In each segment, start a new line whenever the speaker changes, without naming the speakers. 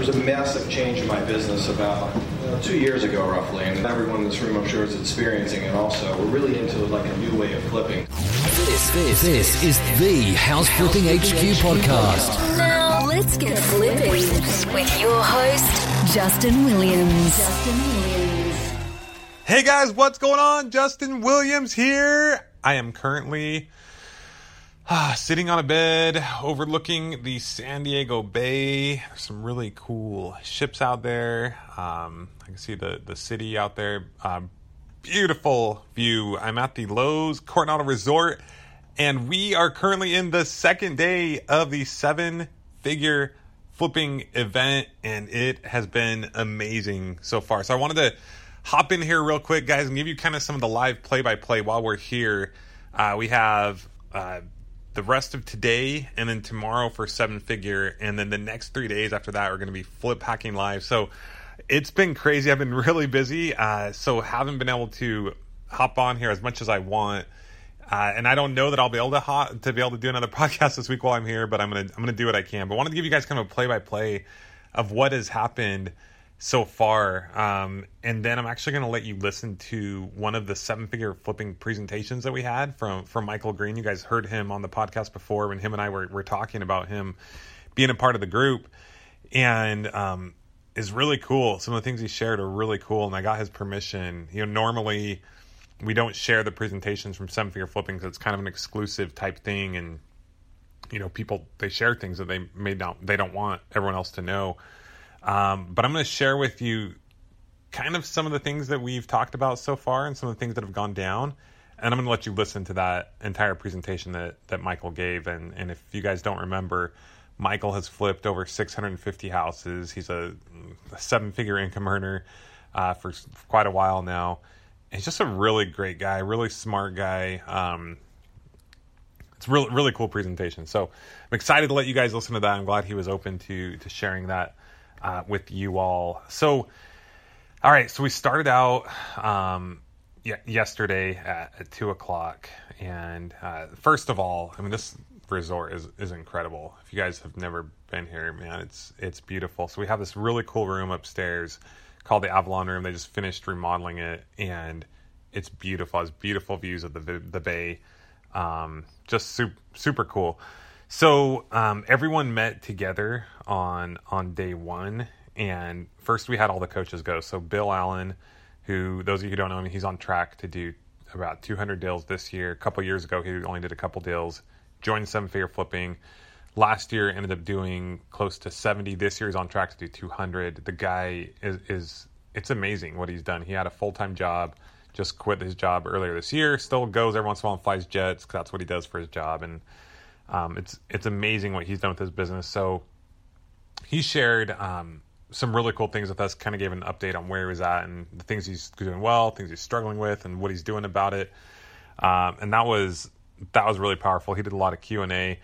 there's a massive change in my business about uh, two years ago, roughly, and everyone in this room, I'm sure, is experiencing it. Also, we're really into like a new way of flipping.
This, this, this is the House Flipping HQ podcast.
Now let's get flipping with your host, Justin Williams. Justin Williams.
Hey guys, what's going on? Justin Williams here. I am currently sitting on a bed overlooking the San Diego Bay. There's some really cool ships out there. Um, I can see the, the city out there. Um, beautiful view. I'm at the Loews Coronado Resort, and we are currently in the second day of the seven figure flipping event, and it has been amazing so far. So I wanted to hop in here real quick, guys, and give you kind of some of the live play by play while we're here. Uh, we have uh, the rest of today and then tomorrow for seven figure, and then the next three days after that are going to be flip hacking live. So it's been crazy. I've been really busy, uh, so haven't been able to hop on here as much as I want. Uh, and I don't know that I'll be able to hot, to be able to do another podcast this week while I'm here, but I'm gonna I'm gonna do what I can. But I wanted to give you guys kind of a play by play of what has happened so far. Um, and then I'm actually going to let you listen to one of the seven figure flipping presentations that we had from, from Michael Green. You guys heard him on the podcast before when him and I were, were talking about him being a part of the group. And, um, is really cool. Some of the things he shared are really cool. And I got his permission. You know, normally we don't share the presentations from seven figure flipping because it's kind of an exclusive type thing. And, you know, people, they share things that they may not, they don't want everyone else to know. Um, but I'm going to share with you kind of some of the things that we've talked about so far and some of the things that have gone down. And I'm going to let you listen to that entire presentation that, that Michael gave. And, and if you guys don't remember, Michael has flipped over 650 houses. He's a, seven figure income earner uh, for, for, quite a while now. He's just a really great guy, really smart guy. Um, it's really really cool presentation. So I'm excited to let you guys listen to that. I'm glad he was open to to sharing that uh, with you all. So, all right, so we started out um, y- yesterday at, at, two o'clock, and uh, first of all, I mean this resort is is incredible. If you guys have never been here, man, it's it's beautiful. So we have this really cool room upstairs called the Avalon Room. They just finished remodeling it, and it's beautiful. It's beautiful views of the the bay. Um, just super super cool. So um, everyone met together on on day one, and first we had all the coaches go. So Bill Allen, who those of you who don't know him, he's on track to do about 200 deals this year. A couple years ago, he only did a couple deals. Joined seven figure flipping. Last year ended up doing close to 70. This year he's on track to do 200. The guy is is it's amazing what he's done. He had a full time job, just quit his job earlier this year. Still goes every once in a while and flies jets because that's what he does for his job and um, it's it's amazing what he's done with his business. So he shared um, some really cool things with us. Kind of gave an update on where he was at and the things he's doing well, things he's struggling with, and what he's doing about it. Um, and that was that was really powerful. He did a lot of Q and A.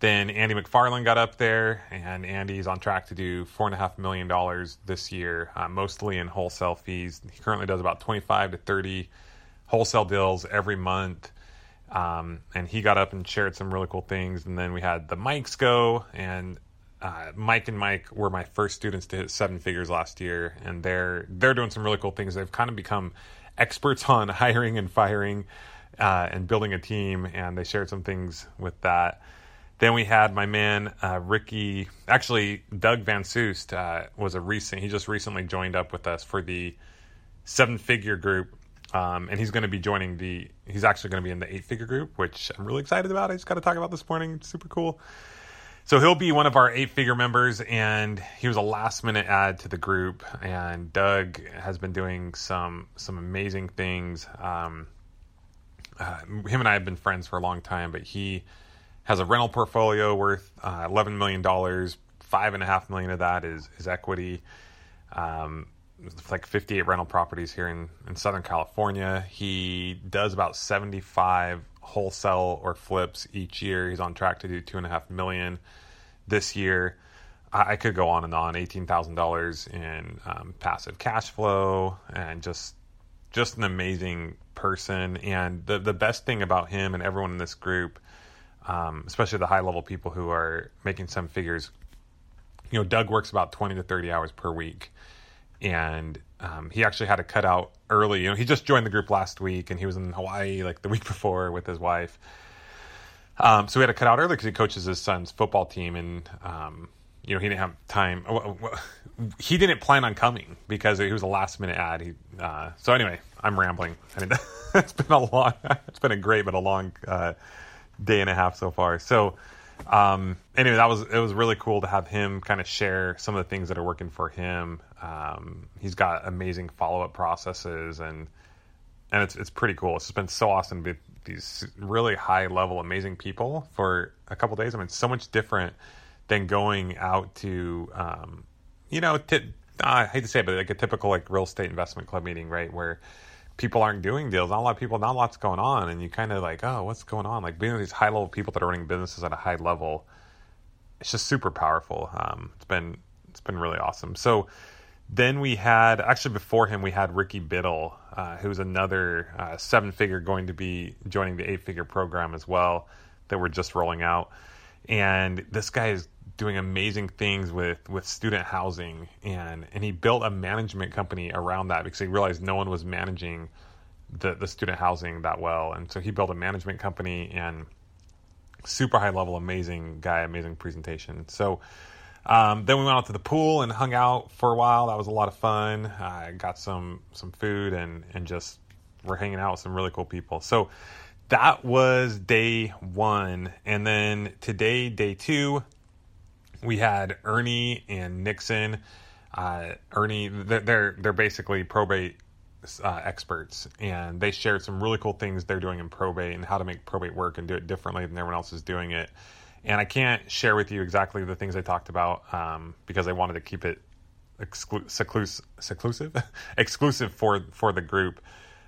Then Andy McFarland got up there, and Andy's on track to do four and a half million dollars this year, uh, mostly in wholesale fees. He currently does about twenty-five to thirty wholesale deals every month. Um, and he got up and shared some really cool things. And then we had the mics go, and uh, Mike and Mike were my first students to hit seven figures last year, and they're they're doing some really cool things. They've kind of become experts on hiring and firing uh, and building a team, and they shared some things with that. Then we had my man uh, Ricky. Actually, Doug Van Soest uh, was a recent. He just recently joined up with us for the seven figure group um, and he's going to be joining the. He's actually going to be in the eight figure group, which I'm really excited about. I just got to talk about this morning. It's super cool. So he'll be one of our eight figure members, and he was a last minute add to the group. And Doug has been doing some some amazing things. Um, uh, him and I have been friends for a long time, but he has a rental portfolio worth uh, eleven million dollars. Five and a half million of that is is equity. Um, like 58 rental properties here in, in Southern California. He does about 75 wholesale or flips each year. He's on track to do two and a half million this year. I, I could go on and on. Eighteen thousand dollars in um, passive cash flow, and just just an amazing person. And the the best thing about him and everyone in this group, um, especially the high level people who are making some figures, you know, Doug works about 20 to 30 hours per week. And um, he actually had to cut out early. You know, he just joined the group last week and he was in Hawaii like the week before with his wife. Um, so we had to cut out early because he coaches his son's football team. And, um, you know, he didn't have time. He didn't plan on coming because he was a last minute ad. He, uh, so anyway, I'm rambling. I mean, it's been a long, it's been a great, but a long uh, day and a half so far. So, um, anyway, that was it was really cool to have him kind of share some of the things that are working for him. Um, he's got amazing follow up processes and and it's it's pretty cool. It's just been so awesome to be these really high level, amazing people for a couple days. I mean, so much different than going out to, um, you know, t- I hate to say it, but like a typical like real estate investment club meeting, right? Where people aren't doing deals. Not a lot of people, not a lot's going on, and you kind of like, oh, what's going on? Like being these high level people that are running businesses at a high level, it's just super powerful. Um, it's been it's been really awesome. So then we had actually before him we had Ricky Biddle, uh, who's another uh, seven figure going to be joining the eight figure program as well that we're just rolling out, and this guy is doing amazing things with with student housing and and he built a management company around that because he realized no one was managing the the student housing that well. And so he built a management company and super high level amazing guy amazing presentation. So um, then we went out to the pool and hung out for a while. That was a lot of fun. I got some some food and and just we're hanging out with some really cool people. So that was day one. And then today day two we had Ernie and Nixon. Uh, Ernie, they're they're basically probate uh, experts, and they shared some really cool things they're doing in probate and how to make probate work and do it differently than everyone else is doing it. And I can't share with you exactly the things they talked about um, because I wanted to keep it exclu- seclus- seclusive, exclusive for for the group.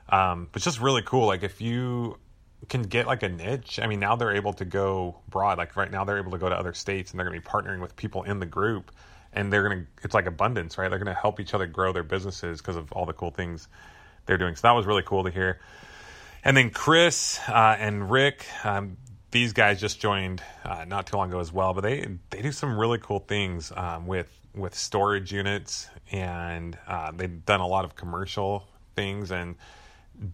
Um, but just really cool. Like if you can get like a niche. I mean, now they're able to go broad. Like right now, they're able to go to other states and they're going to be partnering with people in the group, and they're going to. It's like abundance, right? They're going to help each other grow their businesses because of all the cool things they're doing. So that was really cool to hear. And then Chris uh, and Rick, um, these guys just joined uh, not too long ago as well, but they they do some really cool things um, with with storage units, and uh, they've done a lot of commercial things, and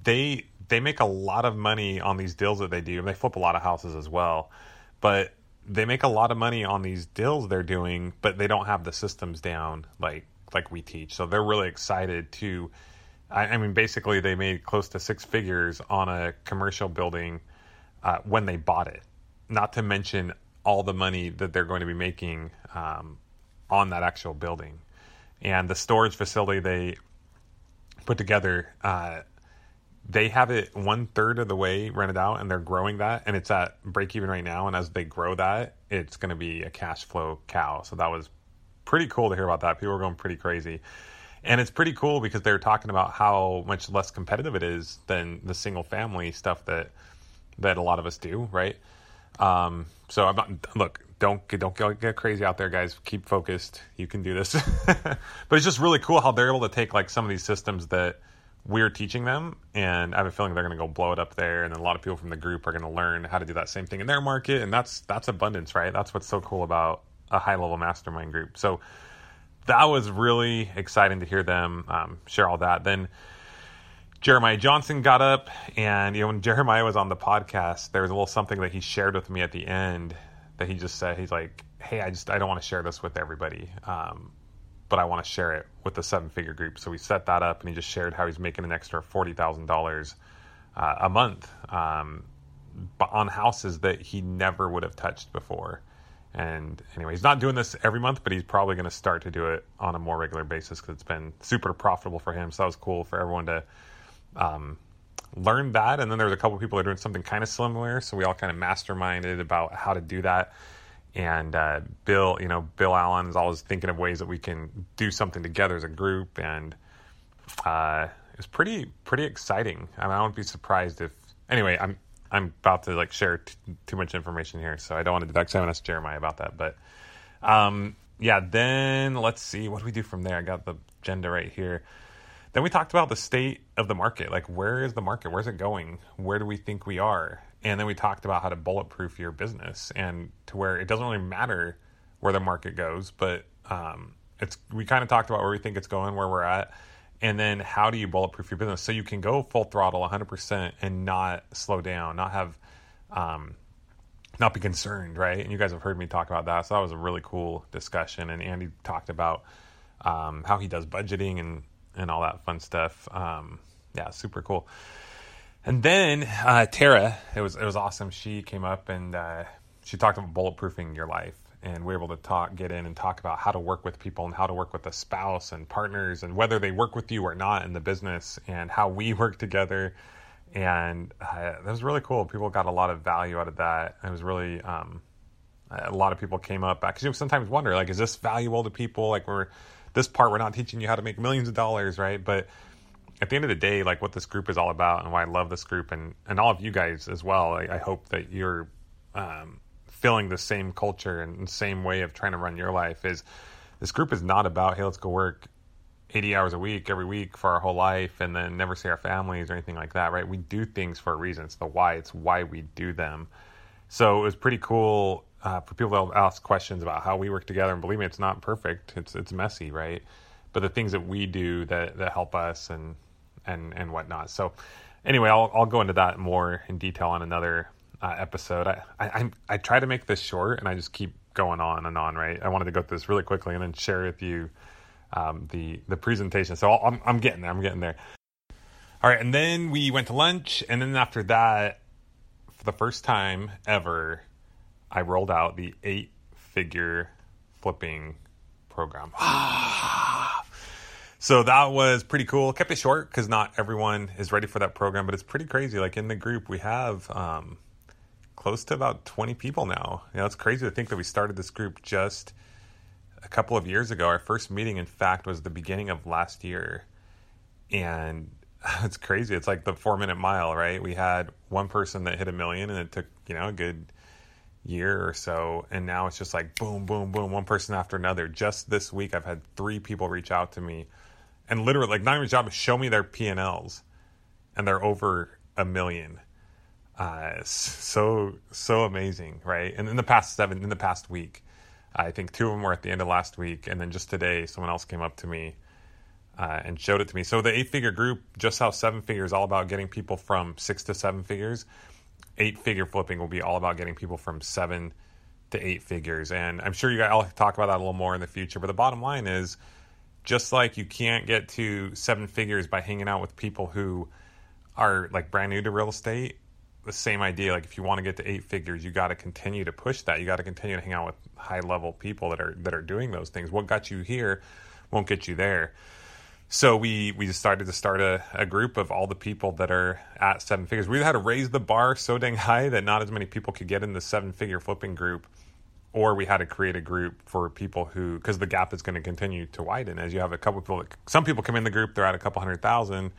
they they make a lot of money on these deals that they do. They flip a lot of houses as well, but they make a lot of money on these deals they're doing, but they don't have the systems down like like we teach. So they're really excited to. I, I mean, basically, they made close to six figures on a commercial building uh, when they bought it. Not to mention all the money that they're going to be making um, on that actual building, and the storage facility they put together. Uh, they have it one third of the way rented out and they're growing that and it's at break even right now. And as they grow that it's going to be a cash flow cow. So that was pretty cool to hear about that. People were going pretty crazy. And it's pretty cool because they're talking about how much less competitive it is than the single family stuff that that a lot of us do right? Um, so i'm not look don't don't get crazy out there guys. Keep focused. You can do this. But it's just really cool how they're able to take like some of these systems that we're teaching them and i have a feeling they're going to go blow it up there and then a lot of people from the group are going to learn how to do that same thing in their market and that's that's abundance right? That's what's so cool about a high level mastermind group. So that was really exciting to hear them um, share all that. Then jeremiah johnson got up and you know when jeremiah was on the podcast there was a little something that he shared with me at the end that he just said. He's like hey i just i don't want to share this with everybody. Um, but I want to share it with the seven figure group. So we set that up, and he just shared how he's making an extra forty thousand uh, dollars a month um, on houses that he never would have touched before. And anyway, he's not doing this every month, but he's probably going to start to do it on a more regular basis because it's been super profitable for him. So that was cool for everyone to um, learn that. And then there was a couple people that are doing something kind of similar, so we all kind of masterminded about how to do that and uh, Bill, you know, Bill Allen is always thinking of ways that we can do something together as a group, and uh, it's pretty pretty exciting. I, mean, I wouldn't be surprised if. Anyway, I'm I'm about to like share t- too much information here, so I don't want to. Cause I to ask Jeremiah about that, but um, yeah. Then let's see what do we do from there. I got the agenda right here. Then we talked about the state of the market. Like, where is the market? Where's it going? Where do we think we are? And then we talked about how to bulletproof your business and to where it doesn't really matter where the market goes, but Um, it's we kind of talked about where we think it's going, where we're at, and then how do you bulletproof your business so you can go full throttle 100% and not slow down, not have, um, not be concerned, right? And you guys have heard me talk about that, so that was a really cool discussion. And Andy talked about um, how he does budgeting and and all that fun stuff. Um, yeah, super cool. And then uh, Tara, it was it was awesome. She came up and uh, she talked about bulletproofing your life, and we were able to talk, get in, and talk about how to work with people and how to work with a spouse and partners, and whether they work with you or not in the business, and how we work together. And uh, that was really cool. People got a lot of value out of that. It was really um, a lot of people came up because you sometimes wonder like, is this valuable to people? Like we're this part we're not teaching you how to make millions of dollars, right? But at the end of the day, like what this group is all about and why I love this group and, and all of you guys as well, I, I hope that you're um, feeling the same culture and same way of trying to run your life is this group is not about, hey, let's go work 80 hours a week every week for our whole life and then never see our families or anything like that, right? We do things for a reason. It's the why, it's why we do them. So it was pretty cool uh, for people to ask questions about how we work together. And believe me, it's not perfect. It's it's messy, right? But the things that we do that that help us and and and whatnot. So anyway, I'll I'll go into that more in detail on another uh, episode. I, I I try to make this short, and I just keep going on and on. Right? I wanted to go through this really quickly and then share with you um, the the presentation. So i I'm I'm getting there. I'm getting there. All right, and then we went to lunch, and then after that, for the first time ever, I rolled out the eight figure flipping program. so that was pretty cool. Kept it short because not everyone is ready for that program, but it's pretty crazy. Like in the group, we have um, close to about 20 people now. You know, it's crazy to think that we started this group just a couple of years ago. Our first meeting, in fact, was the beginning of last year. And it's crazy. It's like the four minute mile, right? We had one person that hit a million and it took, you know, a good year or so and now it's just like boom boom boom one person after another just this week i've had three people reach out to me and literally like not even job is show me their p&l's and they're over a million uh, so so amazing right and in the past seven in the past week i think two of them were at the end of last week and then just today someone else came up to me uh, and showed it to me so the eight figure group just how seven figures all about getting people from six to seven figures eight figure flipping will be all about getting people from seven to eight figures. And I'm sure you guys, I'll talk about that a little more in the future. But the bottom line is just like you can't get to seven figures by hanging out with people who are like brand new to real estate, the same idea. Like if you want to get to eight figures, you got to continue to push that. You got to continue to hang out with high level people that are that are doing those things. What got you here won't get you there so we we decided to start a, a group of all the people that are at seven figures. We had to raise the bar so dang high that not as many people could get in the seven figure flipping group, or we had to create a group for people who because the gap is going to continue to widen as you have a couple people. That, some people come in the group, they're at a couple hundred thousand,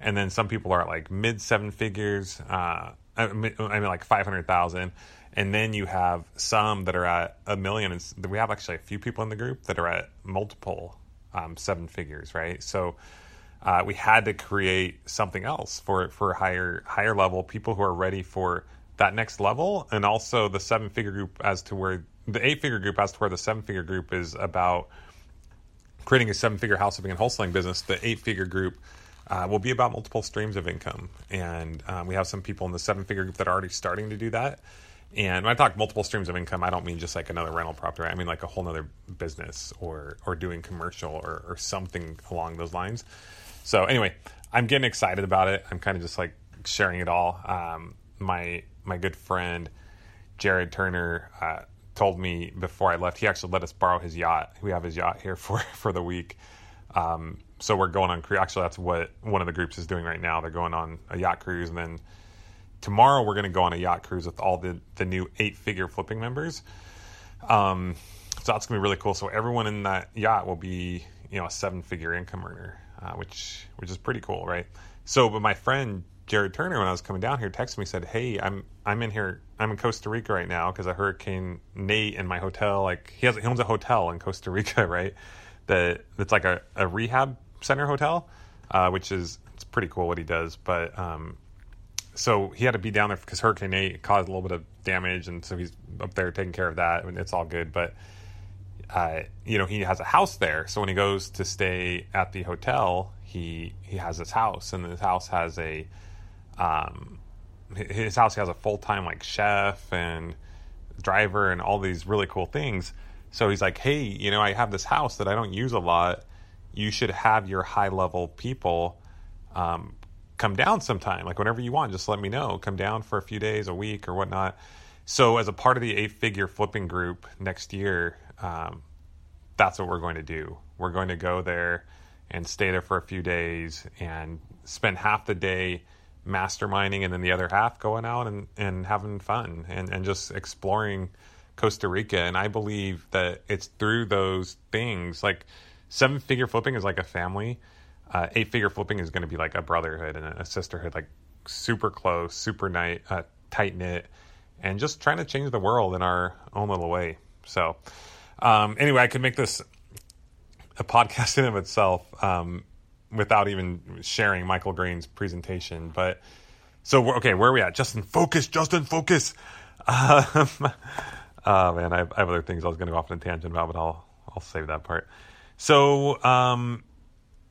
and then some people are at like mid seven figures. Uh, I mean like five hundred thousand. And then you have some that are at a million. And we have actually a few people in the group that are at multiple um, seven figures, right? So uh, we had to create something else for for higher higher level people who are ready for that next level, and also the seven figure group as to where the eight figure group as to where the seven figure group is about creating a seven figure house flipping and wholesaling business. The eight figure group. Uh, will be about multiple streams of income, and um, we have some people in the seven figure group that are already starting to do that and when I talk multiple streams of income, I don't mean just like another rental property. I mean like a whole nother business or or doing commercial or, or something along those lines. So anyway, I'm getting excited about it. I'm kind of just like sharing it all. Um, my my good friend Jared Turner uh, told me before I left. He actually let us borrow his yacht. We have his yacht here for for the week. Um, so we're going on cruise. Actually, that's what one of the groups is doing right now. They're going on a yacht cruise, and then tomorrow we're going to go on a yacht cruise with all the, the new eight figure flipping members. Um, so that's going to be really cool. So everyone in that yacht will be, you know, a seven figure income earner, uh, which, which is pretty cool. Right. So, but my friend Jared Turner, when I was coming down here, texted me, said, Hey, I'm, I'm in here. I'm in Costa Rica right now because a hurricane Nate in my hotel, like he has, he owns a hotel in Costa Rica, right? That that's like a, a rehab center hotel, uh, which is, it's pretty cool what he does. But, um, so he had to be down there because Hurricane Nate caused a little bit of damage, and so he's up there taking care of that, and it's all good. But uh, you know, he has a house there. So when he goes to stay at the hotel, he he has his house, and his house has a um, his house has a full time like chef and driver and all these really cool things. So he's like, hey, you know, I have this house that I don't use a lot. You should have your high level people um, come down sometime, like whenever you want. Just let me know. Come down for a few days, a week, or whatnot. So as a part of the eight figure flipping group next year, um, that's what we're going to do. We're going to go there and stay there for a few days and spend half the day masterminding and then the other half going out and, and having fun and, and just exploring Costa Rica. And I believe that it's through those things like seven figure flipping is like a family. Uh, eight figure flipping is going to be like a brotherhood and a sisterhood, like super close, super night, uh, tight knit, and just trying to change the world in our own little way. So, um, anyway, I could make this a podcast in of itself um, without even sharing Michael Green's presentation. But so okay, where are we at? Justin, focus. Justin, focus. Um, oh man, I have, I have, other things I was going to go off on a tangent about, but I'll I'll save that part. So um,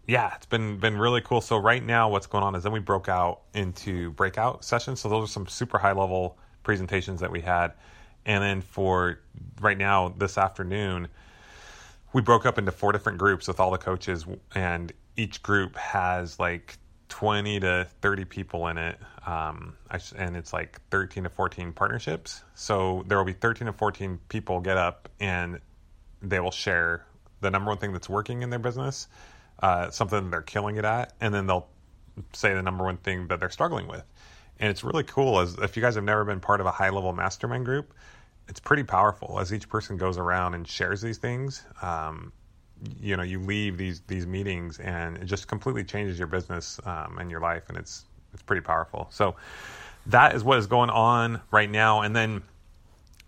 yeah, it's been been really cool. So right now, what's going on is then we broke out into breakout sessions. So those are some super high level presentations that we had, and then for right now this afternoon we broke up into four different groups with all the coaches, and each group has like 20 to 30 people in it. Um, and it's like 13 to 14 partnerships. So there will be 13 to 14 people get up and they will share the number one thing that's working in their business, uh, something they're killing it at, and then they'll say the number one thing that they're struggling with. And it's really cool as if you guys have never been part of a high level mastermind group, it's pretty powerful as each person goes around and shares these things. Um, you know, you leave these these meetings and it just completely changes your business um, and your life, and it's it's pretty powerful. So that is what is going on right now. And then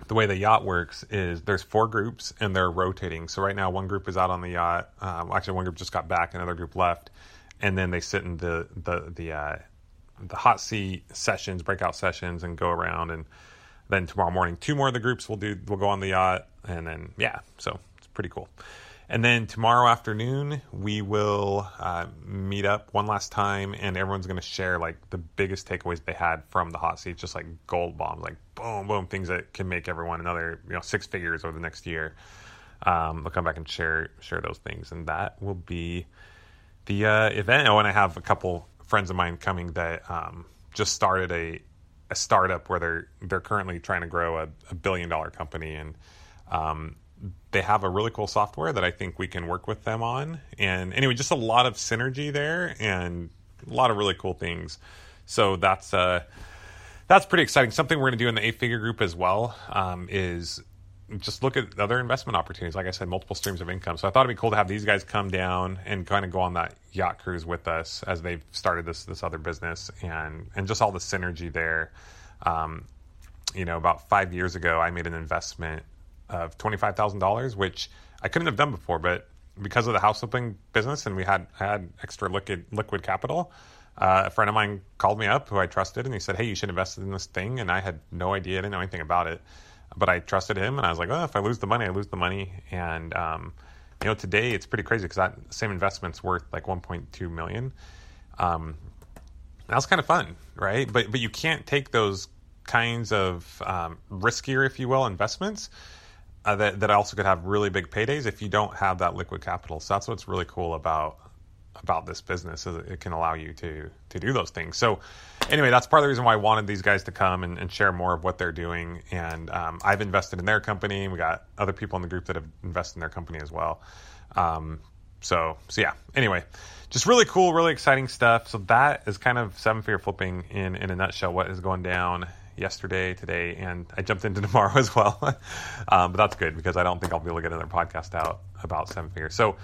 the way the yacht works is there's four groups and they're rotating. So right now, one group is out on the yacht. Um, actually, one group just got back, another group left, and then they sit in the the the uh, the hot seat sessions, breakout sessions, and go around and then tomorrow morning, two more of the groups will do will go on the yacht, and then yeah, so it's pretty cool. And then tomorrow afternoon, we will uh, meet up one last time, and everyone's going to share like the biggest takeaways they had from the hot seat, just like gold bombs, like boom, boom, things that can make everyone another you know six figures over the next year. Um, they'll come back and share share those things, and that will be the uh, event. Oh, and I have a couple friends of mine coming that um, just started a a startup where they're they're currently trying to grow a, a billion dollar company and um, they have a really cool software that I think we can work with them on. And anyway, just a lot of synergy there and a lot of really cool things. So that's uh, that's pretty exciting. Something we're going to do in the eight figure group as well um, is just look at other investment opportunities. Like I said, multiple streams of income. So I thought it'd be cool to have these guys come down and kind of go on that yacht cruise with us as they've started this this other business and and just all the synergy there. Um, you know, about five years ago, I made an investment of twenty five thousand dollars, which I couldn't have done before, but because of the house flipping business and we had had extra liquid liquid capital. Uh, a friend of mine called me up who I trusted and he said, Hey, you should invest in this thing. And I had no idea, I didn't know anything about it but I trusted him, and I was like, "Oh, if I lose the money, I lose the money." And um, you know, today it's pretty crazy because that same investment's worth like 1.2 million. Um, that was kind of fun, right? But but you can't take those kinds of um, riskier, if you will, investments uh, that that also could have really big paydays if you don't have that liquid capital. So that's what's really cool about about this business is it can allow you to to do those things. So anyway, that's part of the reason why I wanted these guys to come and, and share more of what they're doing. And um, I've invested in their company. We got other people in the group that have invested in their company as well. Um, so so yeah. Anyway, just really cool, really exciting stuff. So that is kind of seven figure flipping in in a nutshell. What is going down yesterday, today, and I jumped into tomorrow as well. um, but that's good because I don't think I'll be able to get another podcast out about seven figures. So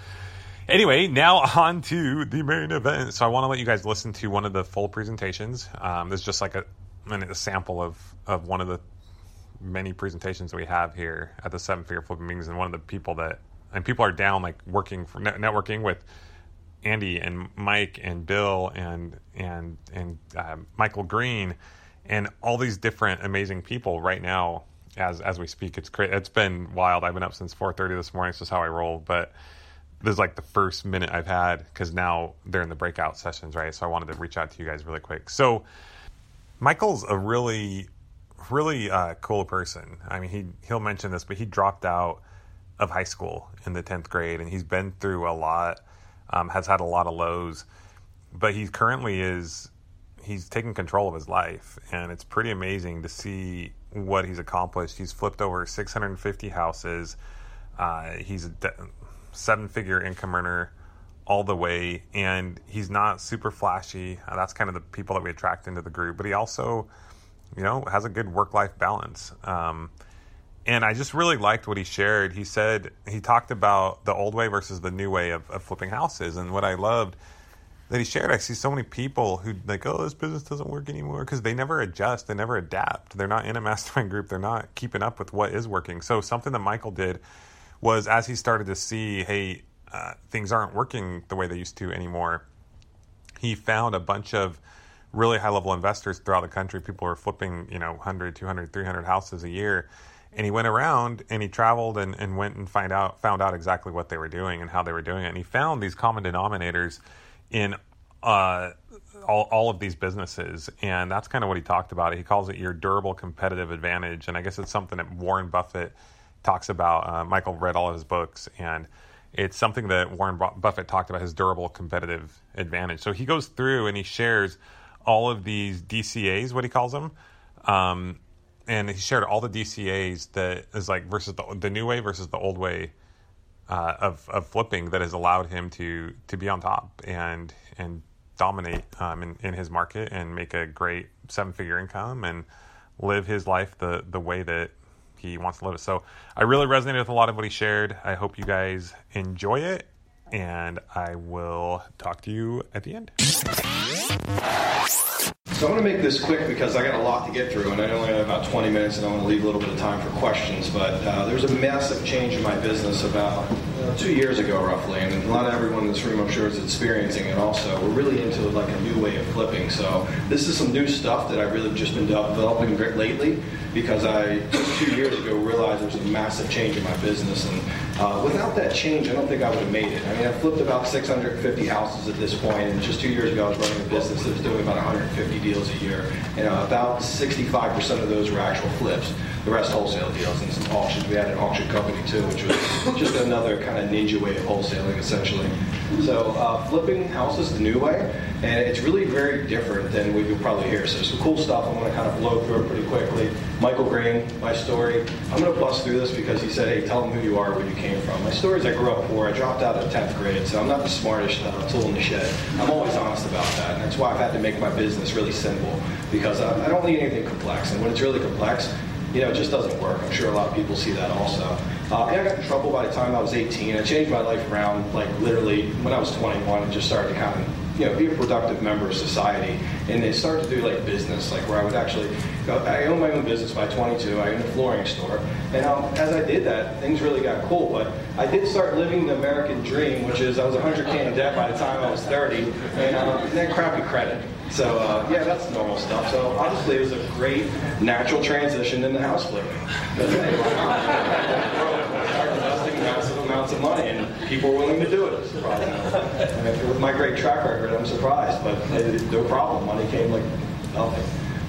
Anyway, now on to the main event. So I want to let you guys listen to one of the full presentations. Um, there's just like a, a sample of, of one of the many presentations that we have here at the Seven Figure Flipping Meetings, and one of the people that and people are down like working for networking with Andy and Mike and Bill and and and uh, Michael Green and all these different amazing people right now as as we speak. It's cra- it's been wild. I've been up since 4:30 this morning. It's just how I roll. But this is like the first minute I've had because now they're in the breakout sessions, right? So I wanted to reach out to you guys really quick. So Michael's a really really uh, cool person. I mean, he he'll mention this, but he dropped out of high school in the 10th grade and he's been through a lot um, has had a lot of lows but he currently is he's taking control of his life and it's pretty amazing to see what he's accomplished. He's flipped over 650 houses. Uh, he's a de- seven figure income earner all the way and he's not super flashy. Uh, that's kind of the people that we attract into the group but he also you know has a good work life balance. Um, and I just really liked what he shared. He said he talked about the old way versus the new way of, of flipping houses, and what I loved that he shared. I see so many people who like, oh, this business doesn't work anymore because they never adjust, they never adapt. They're not in a mastermind group. They're not keeping up with what is working. So something that Michael did was as he started to see, hey, uh, things aren't working the way they used to anymore. He found a bunch of really high level investors throughout the country. People were flipping, you know, 100, 200, 300 houses a year and he went around and he traveled and, and went and find out found out exactly what they were doing and how they were doing it and he found these common denominators in uh, all, all of these businesses and that's kind of what he talked about. He calls it your durable competitive advantage and i guess it's something that warren buffett talks about uh, michael read all of his books and it's something that warren buffett talked about his durable competitive advantage. So he goes through and he shares all of these dcas what he calls them um, and he shared all the DCAs that is like versus the, the new way versus the old way uh, of of flipping that has allowed him to to be on top and and dominate um, in, in his market and make a great seven figure income and live his life the the way that he wants to live it. So I really resonated with a lot of what he shared. I hope you guys enjoy it and I will talk to you at the end.
So I'm going to make this quick because I got a lot to get through, and I only have about 20 minutes, and I want to leave a little bit of time for questions. But uh, there's a massive change in my business about two years ago, roughly, and a lot of everyone in this room, I'm sure, is experiencing it. Also, we're really into like a new way of flipping. So this is some new stuff that I've really just been developing lately because I just two years ago realized there was a massive change in my business, and uh, without that change, I don't think I would have made it. I mean, I've flipped about 650 houses at this point, and just two years ago, I was running a business that was doing about 150 deals a year, and uh, about 65% of those were actual flips. The rest wholesale deals and some auctions. We had an auction company too, which was just another kind of ninja way of wholesaling, essentially. So uh, flipping houses the new way, and it's really very different than what you'll probably hear. So some cool stuff. I'm going to kind of blow through it pretty quickly. Michael Green, my story. I'm going to bust through this because he said, "Hey, tell them who you are, where you came from." My story is I grew up poor. I dropped out of 10th grade, so I'm not the smartest uh, tool in the shed. I'm always honest about that, and that's why I've had to make my business really simple because I, I don't need anything complex. And when it's really complex, you know, it just doesn't work. I'm sure a lot of people see that also. Uh, I got in trouble by the time I was 18. I changed my life around, like literally when I was 21, and just started to kind of, you know, be a productive member of society. And they started to do like business, like where I would actually, go, I owned my own business by 22. I owned a flooring store, and um, as I did that, things really got cool. But I did start living the American dream, which is I was 100k in debt by the time I was 30, and, and then crappy credit. So uh, yeah, that's normal stuff. So obviously, it was a great natural transition into house flipping. massive amounts of money, and people were willing to do it. With my great track record, I'm surprised, but it, no problem. Money came like nothing.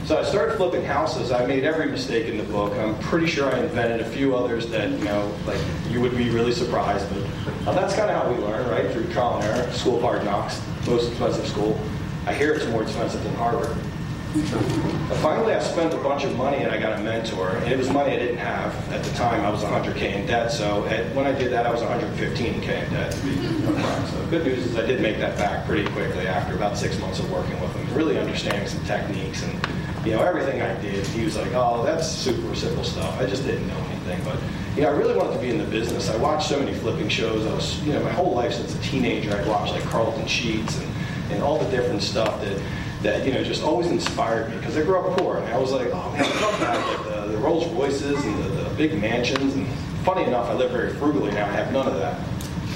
So I started flipping houses. I made every mistake in the book. I'm pretty sure I invented a few others that you know, like you would be really surprised. But uh, that's kind of how we learn, right? Through trial and error. School hard knocks, most expensive school. I hear it's more expensive than Harvard. But finally, I spent a bunch of money and I got a mentor. And it was money I didn't have at the time. I was 100k in debt. So at, when I did that, I was 115k in debt. So the good news is I did make that back pretty quickly after about six months of working with him, really understanding some techniques and you know everything I did. He was like, "Oh, that's super simple stuff." I just didn't know anything, but you know, I really wanted to be in the business. I watched so many flipping shows. I was, you know, my whole life since a teenager, I'd watch like Carleton Sheets and and all the different stuff that that you know just always inspired me because I grew up poor and I was like, oh man, I love that like the, the Rolls Royces and the, the big mansions and funny enough, I live very frugally now. I have none of that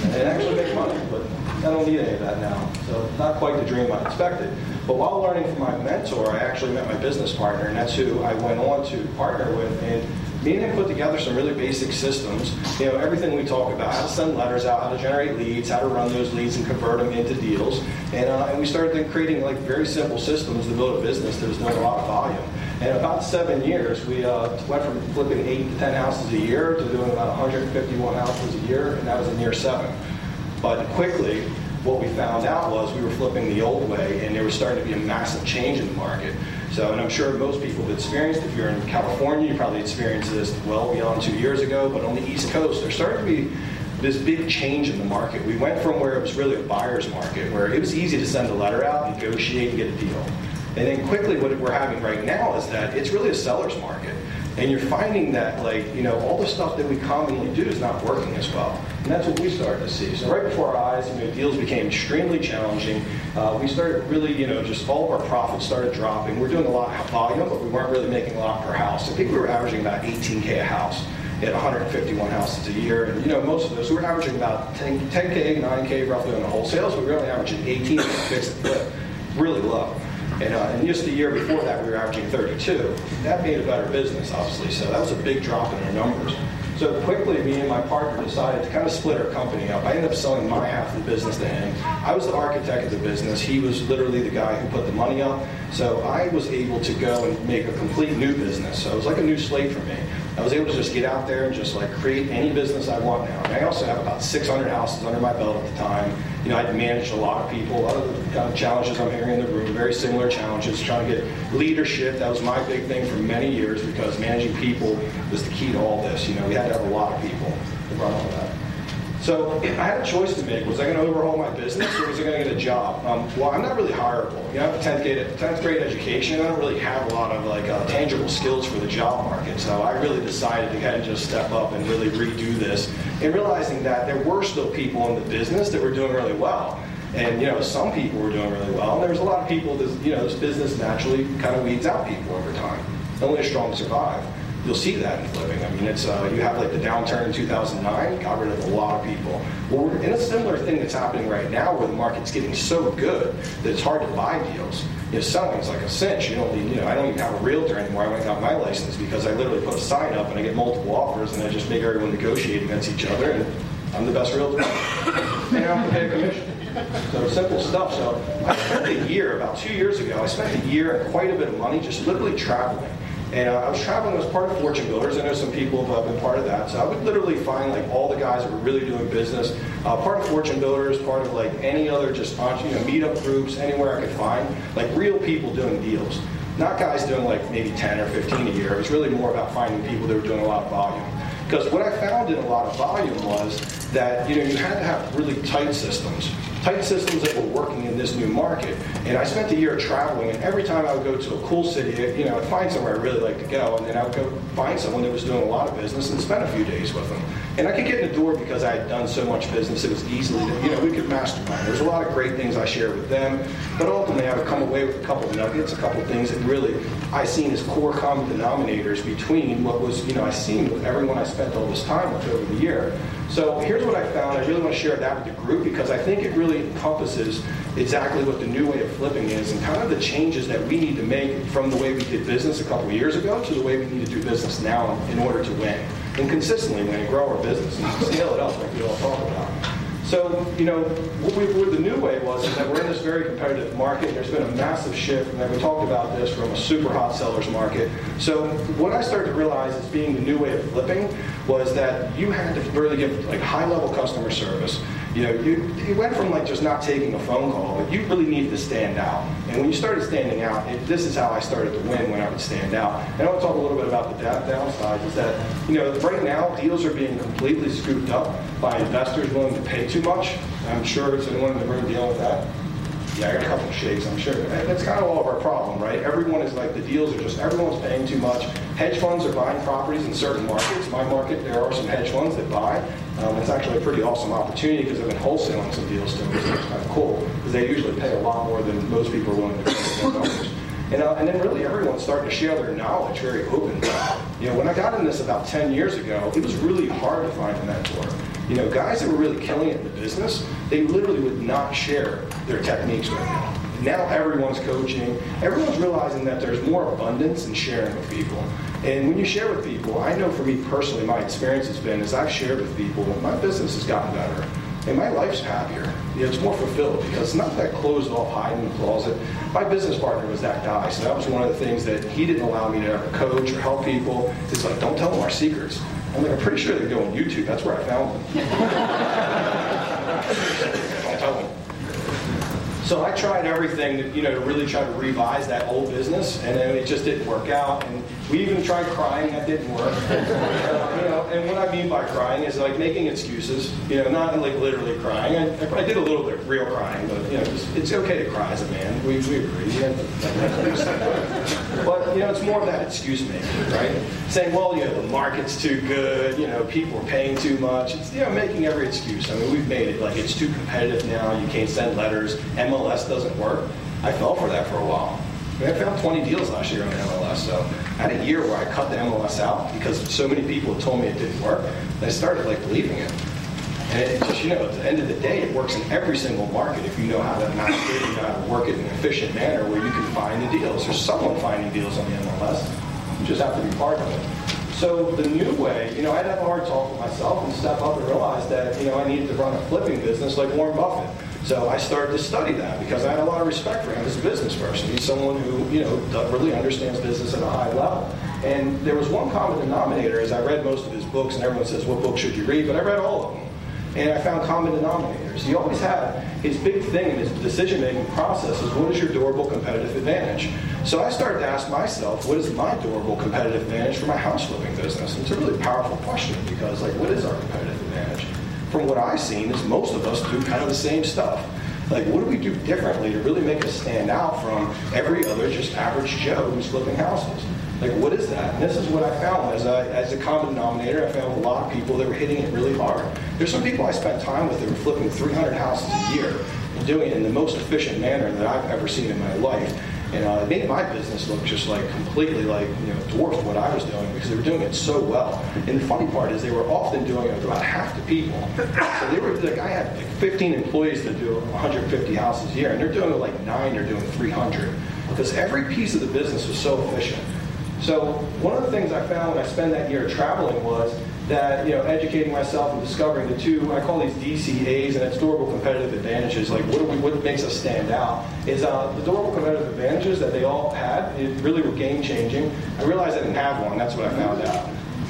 and I actually make money, but I don't need any of that now. So not quite the dream I expected. But while learning from my mentor, I actually met my business partner, and that's who I went on to partner with. And me and him put together some really basic systems. You know, everything we talk about, how to send letters out, how to generate leads, how to run those leads and convert them into deals. And, uh, and we started creating like very simple systems to build a business that was doing a lot of volume. And about seven years, we uh, went from flipping eight to 10 houses a year to doing about 151 houses a year, and that was in year seven. But quickly, what we found out was we were flipping the old way, and there was starting to be a massive change in the market. So, and I'm sure most people have experienced, if you're in California, you probably experienced this well beyond two years ago, but on the East Coast, there's starting to be this big change in the market. We went from where it was really a buyer's market, where it was easy to send a letter out, negotiate, and get a deal. And then quickly, what we're having right now is that it's really a seller's market. And you're finding that, like, you know, all the stuff that we commonly do is not working as well. And that's what we started to see. So right before our eyes, you know, deals became extremely challenging. Uh, we started really, you know, just all of our profits started dropping. We're doing a lot of volume, but we weren't really making a lot per house. I think we were averaging about 18K a house at 151 houses a year. And, you know, most of those, we were averaging about 10, 10K, 9K roughly on the wholesales. We were only averaging 18 on the fixed flip. Really low. And, uh, and just the year before that, we were averaging 32. That made a better business, obviously. So that was a big drop in our numbers. So quickly, me and my partner decided to kind of split our company up. I ended up selling my half of the business to him. I was the architect of the business. He was literally the guy who put the money up. So I was able to go and make a complete new business. So it was like a new slate for me. I was able to just get out there and just like create any business I want now. And I also have about 600 houses under my belt at the time. You know, I'd managed a lot of people, a lot of the kind of challenges I'm hearing in the room, very similar challenges, trying to get leadership. That was my big thing for many years because managing people was the key to all this. You know, we had to have a lot of people to run all that. So if I had a choice to make, was I going to overhaul my business or was I going to get a job? Um, well, I'm not really hireable. You know, I have a 10th grade, 10th grade education. I don't really have a lot of like uh, tangible skills for the job market. So I really decided to kind of just step up and really redo this and realizing that there were still people in the business that were doing really well. And you know, some people were doing really well. And there's a lot of people. This, you know, this business naturally kind of weeds out people over time. Only the strong survive you'll see that in flipping. I mean, it's uh, you have like the downturn in 2009, got rid of a lot of people. Well, we're in a similar thing that's happening right now, where the market's getting so good that it's hard to buy deals. You know, selling is like a cinch. You don't need, you know, I don't even have a realtor anymore. I went got my license because I literally put a sign up and I get multiple offers and I just make everyone negotiate against each other and I'm the best realtor. and I have to pay a commission. So simple stuff. So I spent a year, about two years ago, I spent a year and quite a bit of money just literally traveling. And uh, I was traveling as part of Fortune Builders. I know some people have been part of that. So I would literally find like all the guys that were really doing business, uh, part of Fortune Builders, part of like any other just you know meetup groups, anywhere I could find, like real people doing deals. Not guys doing like maybe 10 or 15 a year. It was really more about finding people that were doing a lot of volume. Because what I found in a lot of volume was that you know you had to have really tight systems tight systems that were working in this new market. And I spent a year traveling, and every time I would go to a cool city, you know, I'd find somewhere I really like to go, and then I would go find someone that was doing a lot of business and spend a few days with them. And I could get in the door because I had done so much business, it was easily, you know, we could mastermind. There's a lot of great things I shared with them, but ultimately I would come away with a couple nuggets, a couple things that really I seen as core common denominators between what was, you know, I seen with everyone I spent all this time with over the year. So here's what I found. I really want to share that with the group because I think it really encompasses exactly what the new way of flipping is and kind of the changes that we need to make from the way we did business a couple years ago to the way we need to do business now in order to win and consistently win and grow our business and scale it up like we all talk about. So, you know, what, we, what, the new way was is that we're in this very competitive market. There's been a massive shift, and we talked about this from a super hot seller's market. So, what I started to realize as being the new way of flipping was that you had to really give like high-level customer service. You know, you, you went from like just not taking a phone call, but you really needed to stand out. And when you started standing out, it, this is how I started to win when I would stand out. And I want to talk a little bit about the downside. Is that you know right now deals are being completely scooped up by investors willing to pay too much. I'm sure it's anyone in the room dealing with that. Yeah, I got a couple shakes, I'm sure. And that's kind of all of our problem, right? Everyone is like, the deals are just, everyone's paying too much. Hedge funds are buying properties in certain markets. My market, there are some hedge funds that buy. Um, it's actually a pretty awesome opportunity because I've been wholesaling some deals to them, so it's kind of cool because they usually pay a lot more than most people are willing to pay. And, uh, and then really everyone's starting to share their knowledge very openly. You know, when I got in this about 10 years ago, it was really hard to find a mentor. You know, guys that were really killing it in the business, they literally would not share their techniques with me. Now everyone's coaching. Everyone's realizing that there's more abundance in sharing with people. And when you share with people, I know for me personally, my experience has been as I've shared with people, my business has gotten better. And my life's happier. You know, it's more fulfilled because it's not that closed off, hiding in the closet. My business partner was that guy, so that was one of the things that he didn't allow me to ever coach or help people. It's like, don't tell them our secrets. I'm like, I'm pretty sure they go on YouTube. That's where I found them. don't tell them. So I tried everything, to, you know, to really try to revise that old business, and then it just didn't work out. And we even tried crying, that didn't work. uh, you know, and what I mean by crying is like making excuses. You know, not like literally crying. I, I did a little bit of real crying, but you know, it's, it's okay to cry as a man. We, we agree. But you know, it's more of that excuse making, right? Saying, well, you know, the market's too good. You know, people are paying too much. It's you know, making every excuse. I mean, we've made it like it's too competitive now. You can't send letters. MLS doesn't work. I fell for that for a while. I, mean, I found 20 deals last year on MLS. So I had a year where I cut the MLS out because so many people told me it didn't work. I started like believing it. And it just, you know, at the end of the day, it works in every single market if you know how to master it, you know how to work it in an efficient manner where you can find the deals. There's someone finding deals on the MLS. You just have to be part of it. So the new way, you know, I'd have a hard talk with myself and step up and realize that, you know, I needed to run a flipping business like Warren Buffett. So I started to study that because I had a lot of respect for him as a business person. He's someone who, you know, really understands business at a high level. And there was one common denominator as I read most of his books, and everyone says, what book should you read? But I read all of them. And I found common denominators. He always had his big thing in his decision-making process is what is your durable competitive advantage? So I started to ask myself, what is my durable competitive advantage for my house flipping business? And it's a really powerful question because, like, what is our competitive advantage? from what I've seen, is most of us do kind of the same stuff. Like, what do we do differently to really make us stand out from every other just average Joe who's flipping houses? Like, what is that? And this is what I found as a, as a common denominator. I found a lot of people that were hitting it really hard. There's some people I spent time with that were flipping 300 houses a year and doing it in the most efficient manner that I've ever seen in my life. And uh, it made my business look just like completely like, you know, dwarfed what I was doing because they were doing it so well. And the funny part is they were often doing it with about half the people. So they were like, I had like 15 employees that do 150 houses a year, and they're doing it like nine, they're doing 300. Because every piece of the business was so efficient. So one of the things I found when I spent that year traveling was that you know educating myself and discovering the two I call these DCAs and its durable competitive advantages. Like what we, what makes us stand out is uh, the durable competitive advantages that they all had. It really were game changing. I realized I didn't have one. That's what I found out.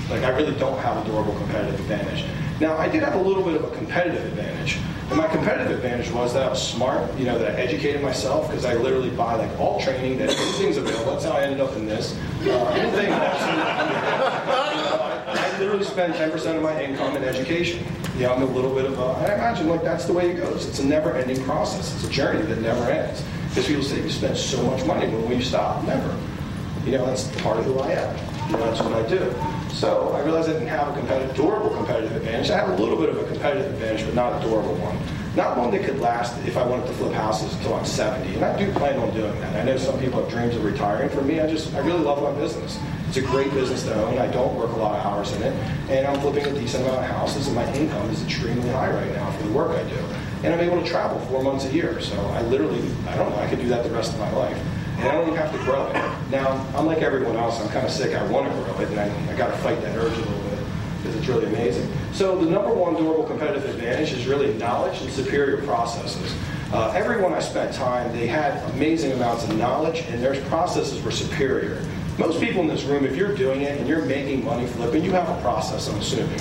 Like I really don't have a durable competitive advantage. Now I did have a little bit of a competitive advantage. And my competitive advantage was that I was smart, you know, that I educated myself because I literally buy like all training that everything's available. That's how I ended up in this. Uh, anything I literally spend 10% of my income in education. You know, I'm a little bit of a, I imagine like that's the way it goes. It's a never ending process. It's a journey that never ends. Because people say you spend so much money, when you stop, never. You know, that's part of who I am. You know, that's what I do. So I realized I didn't have a competitive, durable competitive advantage. I have a little bit of a competitive advantage, but not a durable one. Not one that could last if I wanted to flip houses until I'm 70. And I do plan on doing that. I know some people have dreams of retiring. For me, I just, I really love my business. It's a great business to own. I don't work a lot of hours in it. And I'm flipping a decent amount of houses, and my income is extremely high right now for the work I do. And I'm able to travel four months a year. So I literally, I don't know, I could do that the rest of my life and I don't have to grow it. Now, I'm like everyone else, I'm kind of sick, I want to grow it, and I, I got to fight that urge a little bit because it's really amazing. So the number one durable competitive advantage is really knowledge and superior processes. Uh, everyone I spent time, they had amazing amounts of knowledge, and their processes were superior. Most people in this room, if you're doing it and you're making money flipping, you have a process, I'm assuming.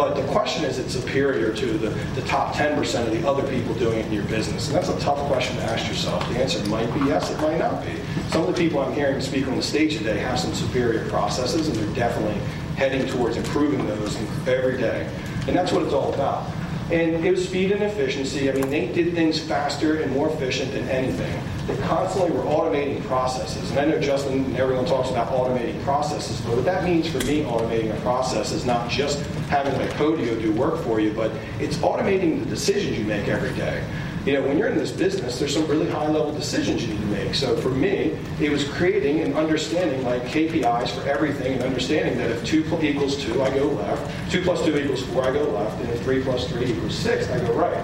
But the question is, it's superior to the, the top 10% of the other people doing it in your business? And that's a tough question to ask yourself. The answer might be yes, it might not be. Some of the people I'm hearing speak on the stage today have some superior processes, and they're definitely heading towards improving those every day. And that's what it's all about. And it was speed and efficiency. I mean, they did things faster and more efficient than anything. They constantly were automating processes. And I know Justin and everyone talks about automating processes, but what that means for me, automating a process is not just having like Podio do work for you, but it's automating the decisions you make every day you know, when you're in this business, there's some really high level decisions you need to make. So for me, it was creating and understanding like KPIs for everything and understanding that if 2 equals 2, I go left. 2 plus 2 equals 4, I go left. And if 3 plus 3 equals 6, I go right.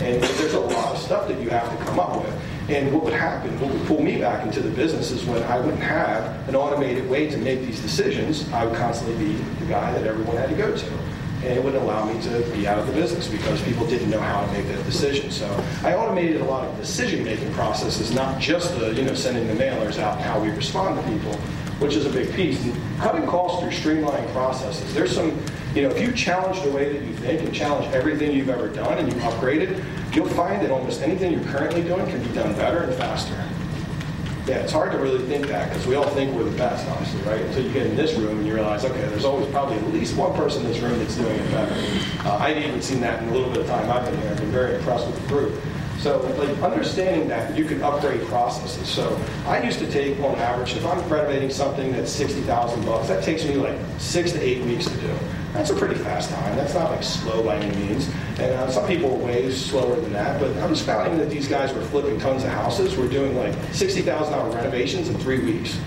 And there's a lot of stuff that you have to come up with. And what would happen, what would pull me back into the business is when I wouldn't have an automated way to make these decisions, I would constantly be the guy that everyone had to go to. And it wouldn't allow me to be out of the business because people didn't know how to make that decision. So I automated a lot of decision-making processes, not just the, you know, sending the mailers out and how we respond to people, which is a big piece. And cutting costs through streamlining processes. There's some, you know, if you challenge the way that you think and challenge everything you've ever done and you upgrade it, you'll find that almost anything you're currently doing can be done better and faster. Yeah, it's hard to really think that because we all think we're the best, obviously, right? Until you get in this room and you realize, okay, there's always probably at least one person in this room that's doing it better. Uh, I've even seen that in a little bit of time I've been here. I've been very impressed with the group. So, like, understanding that you can upgrade processes. So, I used to take, on average, if I'm renovating something that's 60,000 bucks, that takes me like six to eight weeks to do. That's a pretty fast time. That's not like slow by any means. And uh, some people are way slower than that. But I was finding that these guys were flipping tons of houses. We're doing like $60,000 renovations in three weeks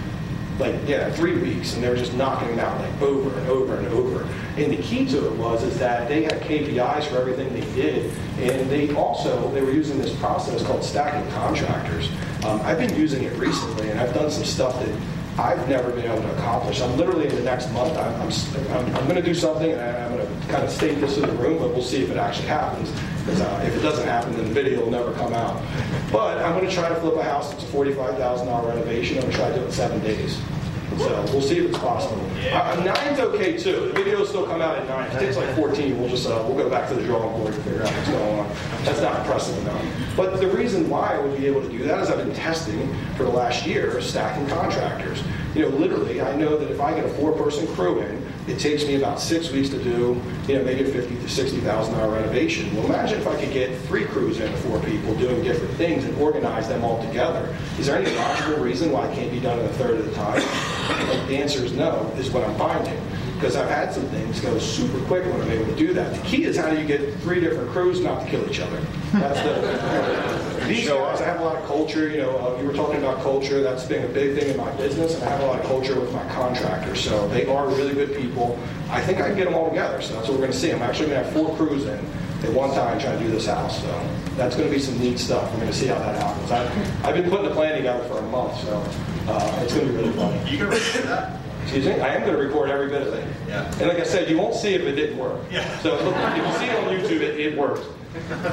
like yeah three weeks and they were just knocking them out like over and over and over and the key to it was is that they had kpis for everything they did and they also they were using this process called stacking contractors um, i've been using it recently and i've done some stuff that I've never been able to accomplish. I'm literally in the next month. I'm, I'm, I'm, going to do something, and I'm going to kind of state this in the room, but we'll see if it actually happens. Because uh, if it doesn't happen, then the video will never come out. But I'm going to try to flip a house. It's a $45,000 renovation. I'm going to try to do it in seven days. So we'll see if it's possible. Uh, nine's okay too. The video will still come out at nine. If it takes like 14, we'll just uh, we'll go back to the drawing board and figure out what's going on. That's not impressive enough. But the reason why I would be able to do that is I've been testing for the last year stacking contractors. You know, literally, I know that if I get a four-person crew in, it takes me about six weeks to do, you know, maybe a fifty to sixty thousand dollar renovation. Well, imagine if I could get three crews in, four people doing different things, and organize them all together. Is there any logical reason why it can't be done in a third of the time? The answer is no. Is what I'm finding because I've had some things go super quick when I'm able to do that. The key is how do you get three different crews not to kill each other? That's the these guys. I have a lot of culture. You know, uh, you were talking about culture. That's been a big thing in my business, and I have a lot of culture with my contractors. So they are really good people. I think I can get them all together. So that's what we're going to see. I'm actually going to have four crews in at one time trying to do this house. So that's going to be some neat stuff. We're going to see how that happens. I, I've been putting the plan together for a month, so uh, it's going to be really fun.
You can record that.
Excuse me? I am going to record every bit of it.
Yeah.
And like I said, you won't see it if it didn't work.
Yeah.
So look, if you see it on YouTube, it, it worked.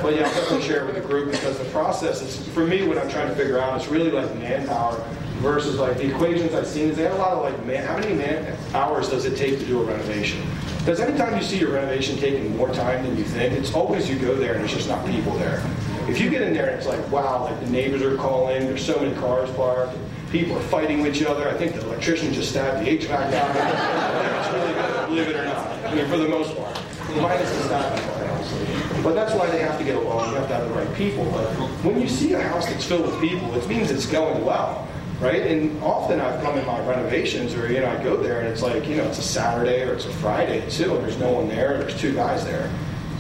But yeah, I'll definitely share it with the group because the process is, for me, what I'm trying to figure out is really like manpower versus like the equations I've seen is they have a lot of like, man, how many man hours does it take to do a renovation? Because anytime you see your renovation taking more time than you think, it's always you go there and it's just not people there. If you get in there and it's like, wow, like the neighbors are calling, there's so many cars parked, people are fighting with each other. I think the electrician just stabbed the HVAC guy. it's really good, believe it or not. I mean, for the most part. Minus the stabbing part, obviously. But that's why they have to get along. You have to have the right people. But when you see a house that's filled with people, it means it's going well. Right? And often I've come in my renovations or, you know, I go there and it's like, you know, it's a Saturday or it's a Friday too, and there's no one there, there's two guys there.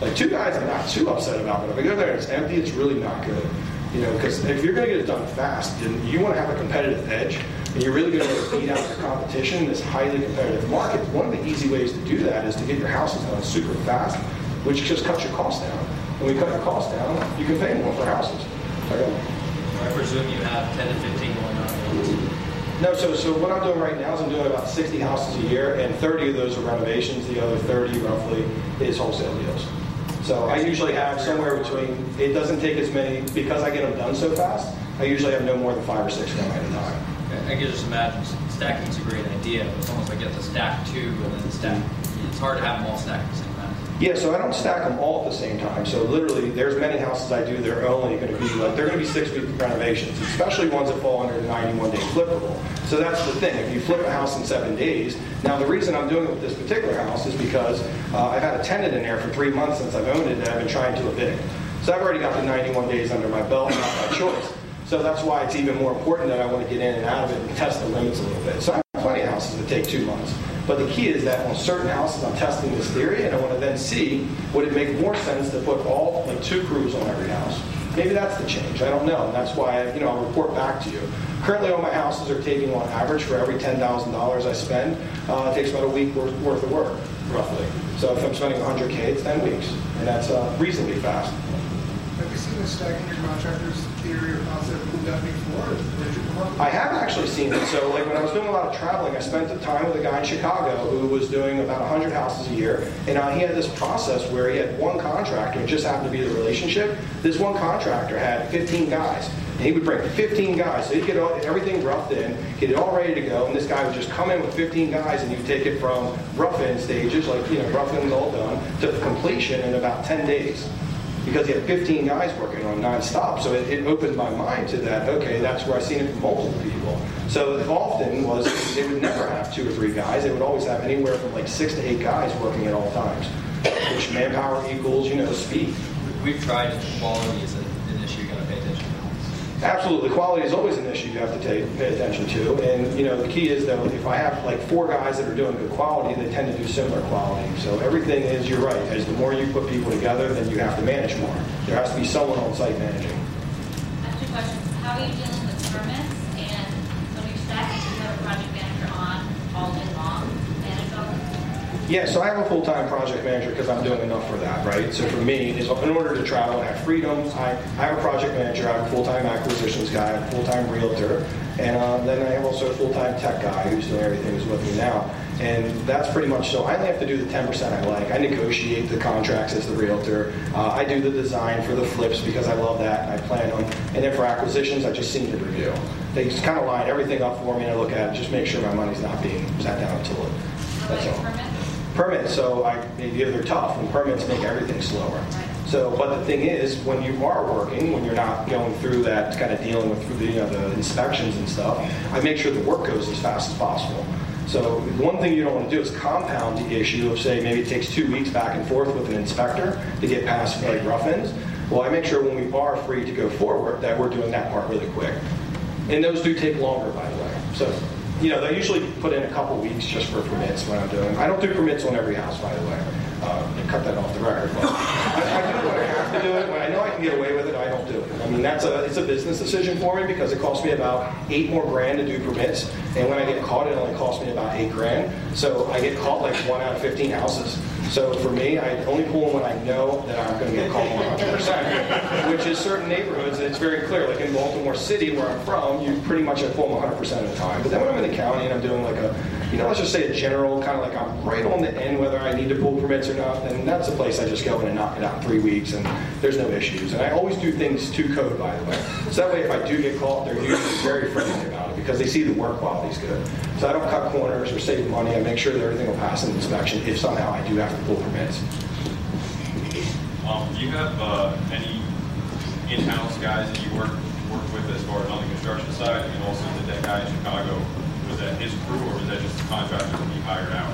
Like two guys I'm not too upset about, but if I go there and it's empty, it's really not good. You know, because if you're going to get it done fast, then you want to have a competitive edge, and you're really going to beat out your competition in this highly competitive market. One of the easy ways to do that is to get your houses done super fast, which just cuts your costs down. When we cut your costs down, you can pay more for houses. Okay.
I presume you have 10 to 15 going on.
No, so so what I'm doing right now is I'm doing about 60 houses a year, and 30 of those are renovations. The other 30, roughly, is wholesale deals. So I usually have somewhere between. It doesn't take as many because I get them done so fast. I usually have no more than five or six going at a time.
I can just imagine stacking's a great idea. It's almost like you have to stack two and then stack. It's hard to have them all stacked the same.
Yeah, so I don't stack them all at the same time. So literally, there's many houses I do that are only going to be like they're going to be six week renovations, especially ones that fall under the 91 day flip rule. So that's the thing. If you flip a house in seven days, now the reason I'm doing it with this particular house is because uh, I've had a tenant in there for three months since I've owned it, and I've been trying to evict. So I've already got the 91 days under my belt, not by choice. So that's why it's even more important that I want to get in and out of it and test the limits a little bit. So I have plenty of houses that take two months. But the key is that on certain houses, I'm testing this theory, and I want to then see would it make more sense to put all like two crews on every house. Maybe that's the change. I don't know, and that's why you know I'll report back to you. Currently, all my houses are taking on average for every ten thousand dollars I spend, uh, it takes about a week worth, worth of work, roughly. So if I'm spending 100k, it's 10 weeks, and that's uh, reasonably fast.
of stacking your contractors theory or concept
I have actually seen it. So, like when I was doing a lot of traveling, I spent the time with a guy in Chicago who was doing about 100 houses a year, and uh, he had this process where he had one contractor. It just happened to be the relationship. This one contractor had 15 guys, and he would bring 15 guys. So he'd get all, everything roughed in, get it all ready to go, and this guy would just come in with 15 guys, and you'd take it from rough in stages, like you know, rough in's all done, to completion in about 10 days because he had 15 guys working on nonstop. So it, it opened my mind to that. Okay, that's where I've seen it from multiple people. So often was they would never have two or three guys. They would always have anywhere from like six to eight guys working at all times, which manpower equals you know speed.
We've tried it. Quality is an an issue you got to pay attention to.
Absolutely, quality is always an issue you have to take, pay attention to. And you know, the key is though, if I have like four guys that are doing good quality, they tend to do similar quality. So everything is, you're right. As the more you put people together, then you have to manage more. There has to be someone on site managing.
I have two questions. How are you dealing with permits? And when you're stacking, do you have a project manager on all day long, manage all this?
Yeah, so I have a full-time project manager because I'm doing enough for that, right? So for me, in order to travel and have freedom, I, I have a project manager, I have a full-time acquisitions guy, a full-time realtor, and uh, then I have also a full-time tech guy who's doing everything who's with me now. And that's pretty much so. I only have to do the 10% I like. I negotiate the contracts as the realtor. Uh, I do the design for the flips because I love that and I plan them. And then for acquisitions, I just seem to review. They just kind of line everything up for me and I look at it, just make sure my money's not being sat down to it. That's all
permits?
so I, they're tough, and permits make everything slower. So, but the thing is, when you are working, when you're not going through that, kind of dealing with the, you know, the inspections and stuff, I make sure the work goes as fast as possible. So one thing you don't want to do is compound the issue of, say, maybe it takes two weeks back and forth with an inspector to get past like rough. Well, I make sure when we are free to go forward that we're doing that part really quick. And those do take longer, by the way. So, you know, they usually put in a couple weeks just for permits when I'm doing. I don't do permits on every house, by the way. Uh, cut that off the record. But I, I do when I have to do it. When I know I can get away with it, I don't do it. I mean, that's a it's a business decision for me because it costs me about eight more grand to do permits, and when I get caught, it only costs me about eight grand. So I get caught like one out of 15 houses. So for me, I only pull them when I know that I'm going to get caught 100%, which is certain neighborhoods. And it's very clear. Like in Baltimore City, where I'm from, you pretty much have pull them 100% of the time. But then when I'm in the county and I'm doing like a, you know, let's just say a general kind of like I'm right on the end whether I need to pull permits or not, then that's a place I just go in and knock it out in three weeks, and there's no issues. And I always do things to code, by the way. So that way, if I do get caught, they're usually very friendly about it because they see the work quality's good. So I don't cut corners or save money. I make sure that everything will pass an inspection if somehow I do have to pull permits.
Um, do you have uh, any in-house guys that you work work with as far as on the construction side, and also the guy in Chicago? Was that his crew, or was that just a contractor he hired out?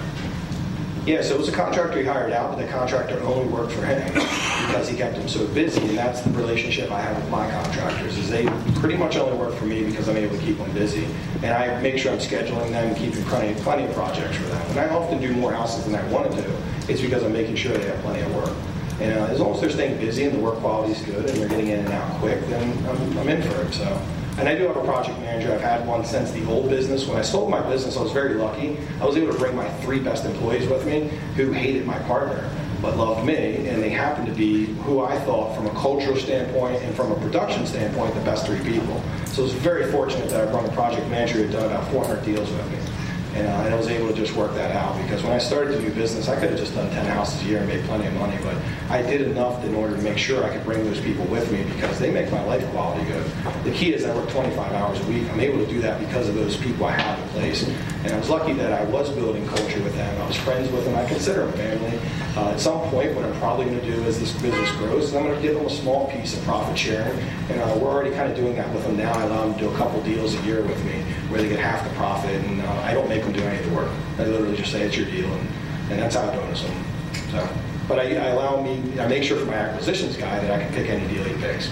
Yeah, so it was a contractor he hired out, but the contractor only worked for him because he kept him so busy, and that's the relationship I have with my contractors, is they pretty much only work for me because I'm able to keep them busy. And I make sure I'm scheduling them, keeping plenty, plenty of projects for them. And I often do more houses than I want to do. It's because I'm making sure they have plenty of work. And uh, as long as they're staying busy and the work quality is good and they're getting in and out quick, then I'm, I'm in for it. So, and I do have a project manager. I've had one since the old business. When I sold my business, I was very lucky. I was able to bring my three best employees with me who hated my partner but loved me, and they happened to be who I thought, from a cultural standpoint and from a production standpoint, the best three people. So I was very fortunate that I brought a project manager who had done about 400 deals with me. And, uh, and I was able to just work that out because when I started to do business, I could have just done 10 houses a year and made plenty of money, but I did enough in order to make sure I could bring those people with me because they make my life quality good. The key is I work 25 hours a week. I'm able to do that because of those people I have place. And I was lucky that I was building culture with them. I was friends with them. I consider them family. Uh, at some point, what I'm probably going to do as this business grows is I'm going to give them a small piece of profit sharing. And uh, we're already kind of doing that with them now. I allow them to do a couple deals a year with me where they get half the profit, and uh, I don't make them do any of the work. I literally just say it's your deal, and, and that's how I bonus them. So, but I, I allow me, I make sure for my acquisitions guy that I can pick any deal he picks.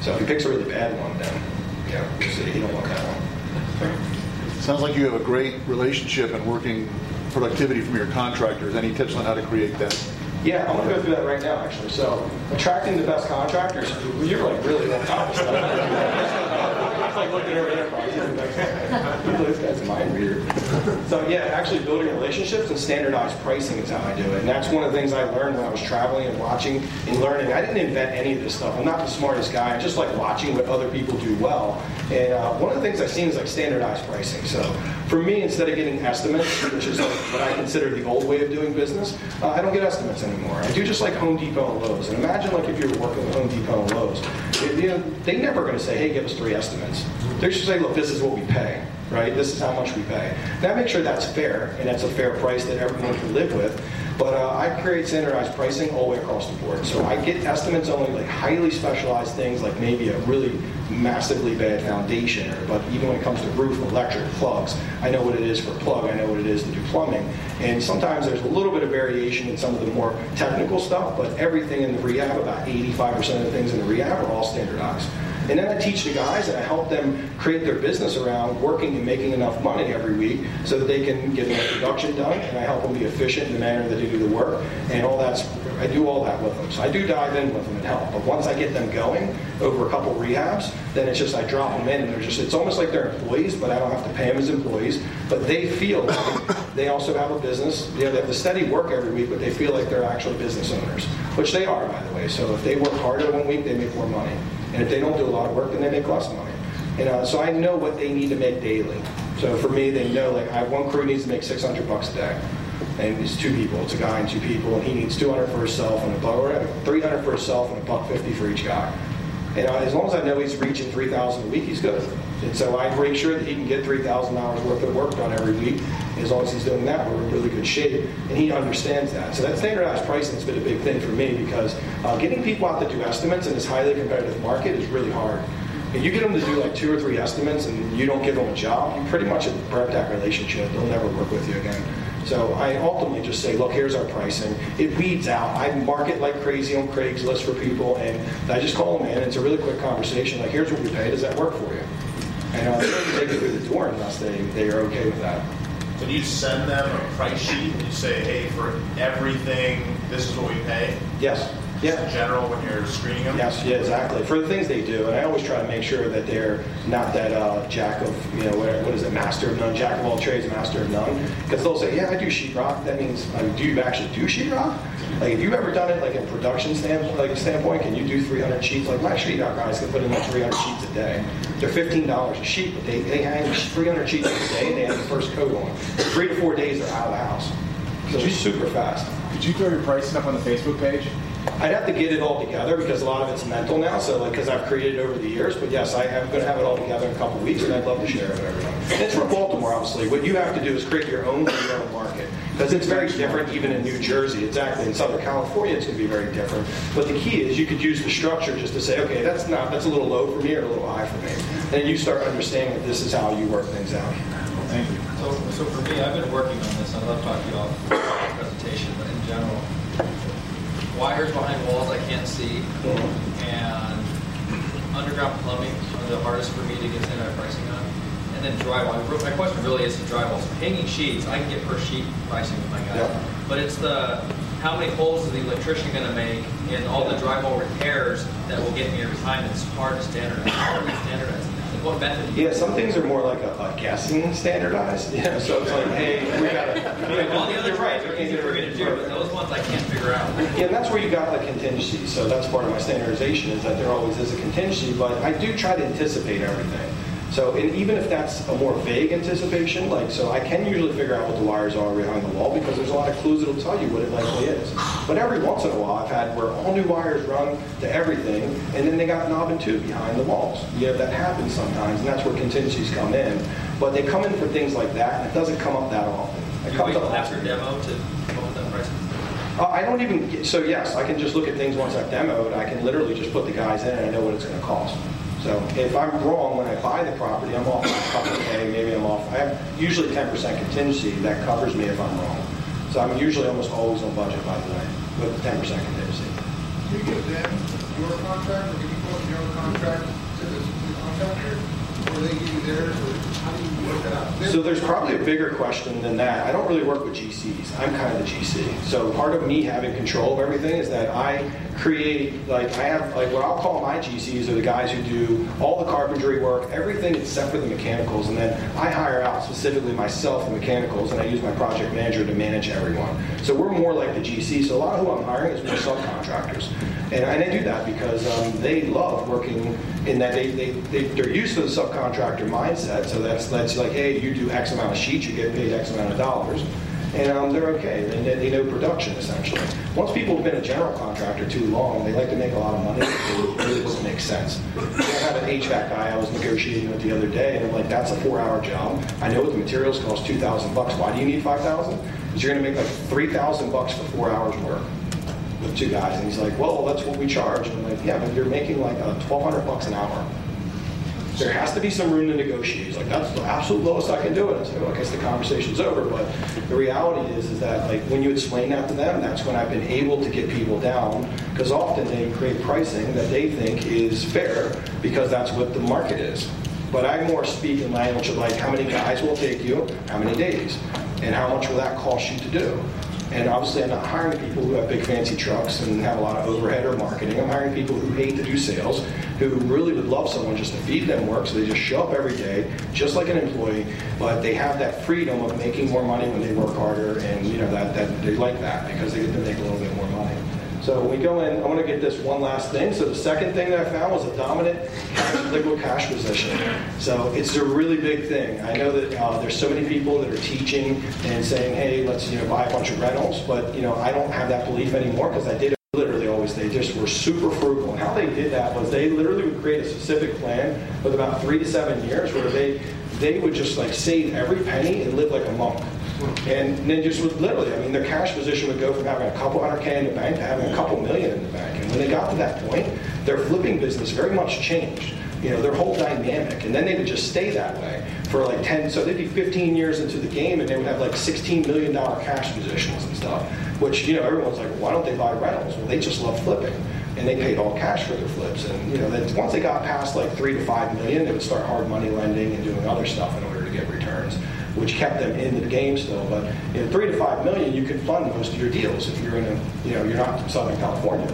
So if he picks a really bad one, then you know. He don't want that one.
Sounds like you have a great relationship and working productivity from your contractors. Any tips on how to create that?
Yeah, I'm gonna go through that right now, actually. So, attracting the best contractors, you're like really on top of stuff. Like looking over there. This guy's mind reader. So yeah, actually building relationships and standardized pricing is how I do it. And that's one of the things I learned when I was traveling and watching and learning. I didn't invent any of this stuff. I'm not the smartest guy. I just like watching what other people do well. And uh, one of the things I've seen is like standardized pricing. So for me, instead of getting estimates, which is like what I consider the old way of doing business, uh, I don't get estimates anymore. I do just like Home Depot and Lowe's. And imagine like if you were working with Home Depot and Lowe's, know, they never going to say, hey, give us three estimates. They're just say, look, this is what we pay, right? This is how much we pay. Now make sure that's fair and that's a fair price that everyone can live with. But uh, I create standardized pricing all the way across the board. So I get estimates only like highly specialized things, like maybe a really massively bad foundation. Or, but even when it comes to roof, electric, plugs, I know what it is for plug. I know what it is to do plumbing. And sometimes there's a little bit of variation in some of the more technical stuff, but everything in the rehab, about 85% of the things in the rehab are all standardized. And then I teach the guys and I help them create their business around working and making enough money every week so that they can get enough production done. And I help them be efficient in the manner that they do the work. And all that's, I do all that with them. So I do dive in with them and help. But once I get them going over a couple rehabs, then it's just I drop them in and they're just, it's almost like they're employees, but I don't have to pay them as employees. But they feel like they also have a business. You know, they have to steady work every week, but they feel like they're actual business owners, which they are, by the way. So if they work harder one week, they make more money. And if they don't do a lot of work, then they make less money. And so I know what they need to make daily. So for me, they know like I one crew needs to make 600 bucks a day, and it's two people. It's a guy and two people, and he needs 200 for himself and a buck, or 300 for himself and a buck 50 for each guy. And uh, as long as I know he's reaching 3,000 a week, he's good. And so I make sure that he can get 3,000 hours worth of work done every week. As long as he's doing that, we're in really good shape. And he understands that. So that standardized pricing has been a big thing for me because uh, getting people out to do estimates in this highly competitive market is really hard. If you get them to do like two or three estimates and you don't give them a job, you pretty much have broke that relationship. They'll never work with you again. So I ultimately just say, look, here's our pricing. It weeds out. I market like crazy on Craigslist for people, and I just call them in. It's a really quick conversation. Like, here's what we pay. Does that work for you? And uh, they take it through the door unless they, they are okay with that.
Can you send them a price sheet and you say, hey, for everything, this is what we pay?
Yes.
Just in general when you're screening them?
Yes, yeah, exactly. For the things they do, and I always try to make sure that they're not that uh, jack of, you know, what, what is it, master of none, jack of all trades, master of none. Because they'll say, yeah, I do sheetrock. That means, I mean, do you actually do sheetrock? Like, have you ever done it like in production standpoint, like standpoint? Can you do 300 sheets? Like my sheetrock guys can put in like 300 sheets a day. They're $15 a sheet, but they, they hang 300 sheets a day and they have the first coat on. Three to four days, they're out of the house. So it's super fast.
Could you throw your pricing up on the Facebook page?
I'd have to get it all together because a lot of it's mental now. So, like, because I've created it over the years. But yes, I am going to have it all together in a couple of weeks, and I'd love to share it with everyone. It's from Baltimore, obviously. What you have to do is create your own for your own market because it's very different, even in New Jersey. Exactly. In Southern California, it's going to be very different. But the key is you could use the structure just to say, okay, that's not that's a little low for me or a little high for me. And you start understanding that this is how you work things out.
Thank you.
So, so for me, I've been working on this. I love talking about the presentation, but in general, wires behind walls I can't see, and underground plumbing are the hardest for me to get standard pricing on. And then drywall. My question really is the drywall. So hanging sheets, I can get per sheet pricing with my guys.
Yep.
But it's the how many holes is the electrician going to make in all the drywall repairs that will get me every time. It's hard to standardize. How are we standardizing what method?
Yeah, some things are more like a, a guessing standardized. Yeah, so it's like, hey, we got to.
All the other trades are easy for me to do, but those ones I can't figure out.
Yeah, and that's where you got the contingency. So that's part of my standardization is that there always is a contingency, but I do try to anticipate everything. So and even if that's a more vague anticipation, like so I can usually figure out what the wires are behind the wall because there's a lot of clues that'll tell you what it likely is. But every once in a while I've had where all new wires run to everything and then they got knob and tube behind the walls. You know, that happens sometimes and that's where contingencies come in. But they come in for things like that and it doesn't come up that often. It
You
comes up
after demo to come up that pricing?
uh, I don't even, so yes, I can just look at things once I've demoed, I can literally just put the guys in and I know what it's gonna cost. So if I'm wrong when I buy the property, I'm off a couple K, maybe I'm off, I have usually ten percent contingency, that covers me if I'm wrong. So I'm usually almost always on budget, by the way, with ten percent contingency.
Do you give them your contract, or do you put your contract to the to the contractor? Or do they give you theirs, or how do you?
So there's probably a bigger question than that. I don't really work with GCs. I'm kind of the GC. So part of me having control of everything is that I create, like I have, like what I'll call my GCs are the guys who do all the carpentry work, everything except for the mechanicals, and then I hire out specifically myself the mechanicals, and I use my project manager to manage everyone. So we're more like the GC. So a lot of who I'm hiring is more subcontractors, and I do that because um, they love working in that they, they, they they're used to the subcontractor mindset. So that's that's like, hey, you do X amount of sheets, you get paid X amount of dollars and um, they're okay. They, they know production essentially. Once people have been a general contractor too long, they like to make a lot of money. It really doesn't make sense. I had an HVAC guy I was negotiating with the other day, and I'm like, "That's a four-hour job. I know what the materials cost, two thousand bucks. Why do you need five thousand? Because you're going to make like three thousand bucks for four hours work." With two guys, and he's like, "Well, that's what we charge." And I'm like, "Yeah, but you're making like uh, twelve hundred bucks an hour." There has to be some room to negotiate. He's like, that's the absolute lowest I can do it. I well, I guess the conversation's over. But the reality is, is that like when you explain that to them, that's when I've been able to get people down because often they create pricing that they think is fair because that's what the market is. But I more speak in language of like how many guys will take you, how many days, and how much will that cost you to do. And obviously, I'm not hiring people who have big fancy trucks and have a lot of overhead or marketing. I'm hiring people who hate to do sales, who really would love someone just to feed them work, so they just show up every day, just like an employee, but they have that freedom of making more money when they work harder, and you know that, that they like that because they get to make a little bit So we go in, I want to get this one last thing. So the second thing that I found was a dominant cash, liquid cash position. So it's a really big thing. I know that uh, there's so many people that are teaching and saying, hey, let's you know buy a bunch of rentals, but you know I don't have that belief anymore because I did it literally always. They just were super frugal. And how they did that was they literally would create a specific plan with about three to seven years where they they would just like save every penny and live like a monk. And then just would literally, I mean, their cash position would go from having a couple hundred K in the bank to having a couple million in the bank. And when they got to that point, their flipping business very much changed. You know, their whole dynamic. And then they would just stay that way for like 10, so they'd be 15 years into the game and they would have like $16 million cash positions and stuff, which, you know, everyone's like, why don't they buy rentals? Well, they just love flipping and they paid all cash for their flips. And you know, then once they got past like three to five million, they would start hard money lending and doing other stuff in order to get returns which kept them in the game still. But in three to five million, you can fund most of your deals if you're in a, you know, you're not Southern California.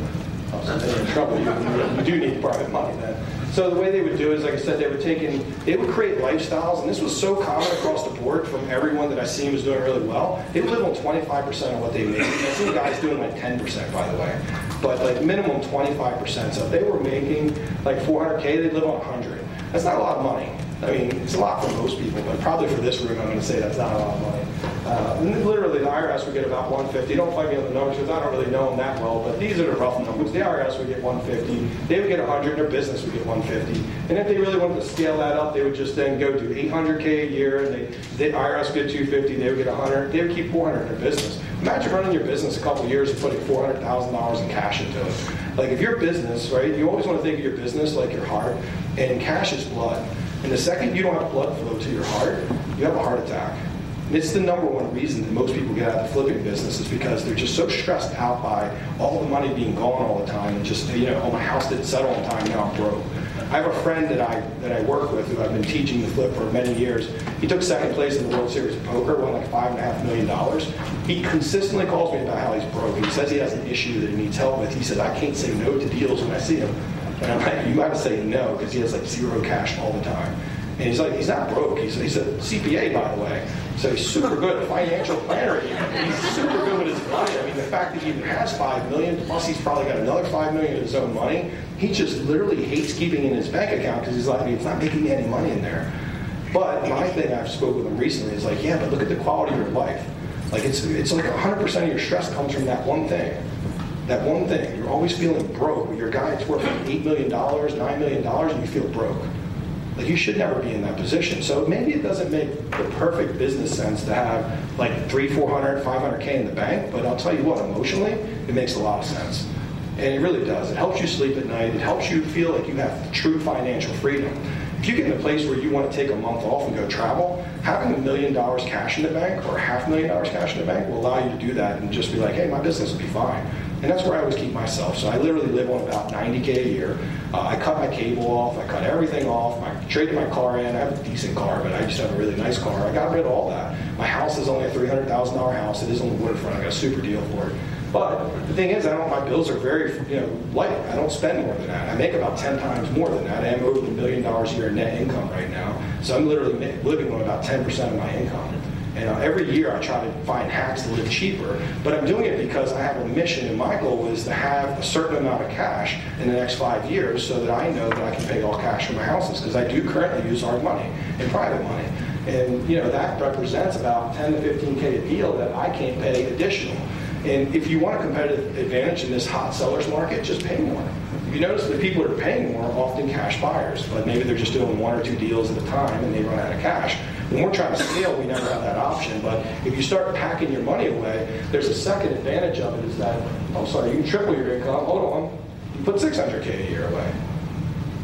Uh, so then you're in trouble. You, you, do need private money then. So the way they would do is, like I said, they were taking, they would create lifestyles, and this was so common across the board from everyone that I seen was doing really well. They would live on 25% of what they made. I seen guys doing like 10%, by the way, but like minimum 25%. So if they were making like 400k, they'd live on 100. That's not a lot of money. I mean, it's a lot for most people, but probably for this room, I'm going to say that's not a lot of money. Uh, literally, the IRS would get about 150. Don't fight me on the numbers because I don't really know them that well, but these are the rough numbers. The IRS would get 150. They would get 100. Their business would get 150. And if they really wanted to scale that up, they would just then go do 800k a year, and they, the IRS would get 250. They would get 100. They would keep 400 in their business. Imagine running your business a couple years and putting $400,000 in cash into it. Like if your business, right? You always want to think of your business like your heart, and cash is blood. And the second you don't have blood flow to your heart, you have a heart attack. And it's the number one reason that most people get out of the flipping business is because they're just so stressed out by all the money being gone all the time and just, you know, oh, my house didn't settle on time, now I'm broke. I have a friend that I that I work with who I've been teaching the flip for many years. He took second place in the World Series of Poker, won like five and a half million dollars. He consistently calls me about how he's broke. He says he has an issue that he needs help with. He says I can't say no to deals when I see him. And I'm like, you got to say no because he has like zero cash all the time. And he's like, he's not broke. He's, he's a CPA, by the way. So he's super good, at financial planner. He's super good with his money. I mean, the fact that he even has five million, plus he's probably got another five million of his own money. He just literally hates keeping in his bank account because he's like, it's not making any money in there. But my thing I've spoken with him recently is like, yeah, but look at the quality of your life. Like it's it's like 100% of your stress comes from that one thing that one thing. You're always feeling broke. Your guy's worth $8 million, $9 million, and you feel broke. Like you should never be in that position. So maybe it doesn't make the perfect business sense to have like three, 400, 500K in the bank, but I'll tell you what, emotionally, it makes a lot of sense. And it really does. It helps you sleep at night. It helps you feel like you have true financial freedom. If you get in a place where you want to take a month off and go travel, having a million dollars cash in the bank or half a million dollars cash in the bank will allow you to do that and just be like, hey, my business will be fine. And that's where I always keep myself. So I literally live on about 90K a year. Uh, I cut my cable off, I cut everything off, I traded my car in. I have a decent car, but I just have a really nice car. I got rid of all that. My house is only a $300,000 house. It is on the waterfront. I got a super deal for it. But the thing is, I don't. My bills are very, you know, light. I don't spend more than that. I make about ten times more than that. I am over a million dollars a year in net income right now. So I'm literally living on about ten percent of my income. And uh, every year I try to find hacks to live cheaper, but I'm doing it because I have a mission, and my goal is to have a certain amount of cash in the next five years, so that I know that I can pay all cash for my houses. Because I do currently use hard money and private money, and you know that represents about 10 to 15k a deal that I can't pay additional. And if you want a competitive advantage in this hot sellers market, just pay more. You notice the people that are paying more are often cash buyers, but maybe they're just doing one or two deals at a time and they run out of cash. When we're trying to scale, we never have that option. But if you start packing your money away, there's a second advantage of it is that, I'm sorry, you can triple your income. Hold on. You put 600K a year away.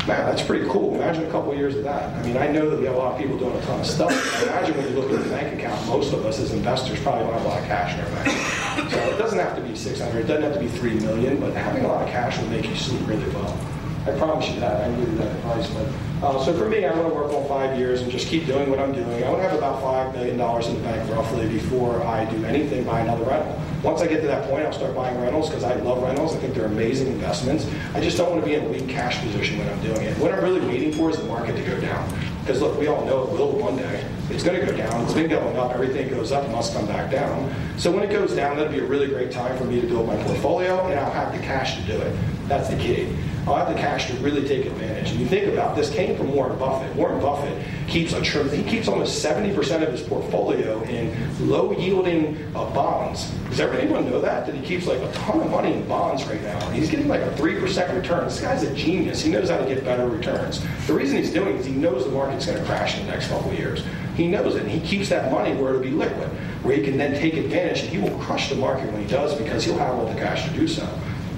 Man, that's pretty cool. Imagine a couple of years of that. I mean, I know that we have a lot of people doing a ton of stuff. Imagine when you look at the bank account, most of us as investors probably don't have a lot of cash in our bank. So it doesn't have to be 600, it doesn't have to be 3 million, but having a lot of cash will make you sleep really well. I promise you that. I you that advice. But uh, so for me, I want to work on five years and just keep doing what I'm doing. I want to have about five million dollars in the bank roughly before I do anything, buy another rental. Once I get to that point, I'll start buying rentals because I love rentals. I think they're amazing investments. I just don't want to be in a weak cash position when I'm doing it. What I'm really waiting for is the market to go down. Because look, we all know it will one day. It's going to go down. It's been going up. Everything goes up must come back down. So when it goes down, that'll be a really great time for me to build my portfolio, and I'll have the cash to do it. That's the key. I'll have the cash to really take advantage. And you think about this came from Warren Buffett. Warren Buffett keeps a he keeps almost 70% of his portfolio in low yielding uh, bonds. Does anyone know that? That he keeps like a ton of money in bonds right now. He's getting like a 3% return. This guy's a genius. He knows how to get better returns. The reason he's doing it is he knows the market's going to crash in the next couple of years. He knows it. And he keeps that money where it'll be liquid, where he can then take advantage and he will crush the market when he does because he'll have all the cash to do so.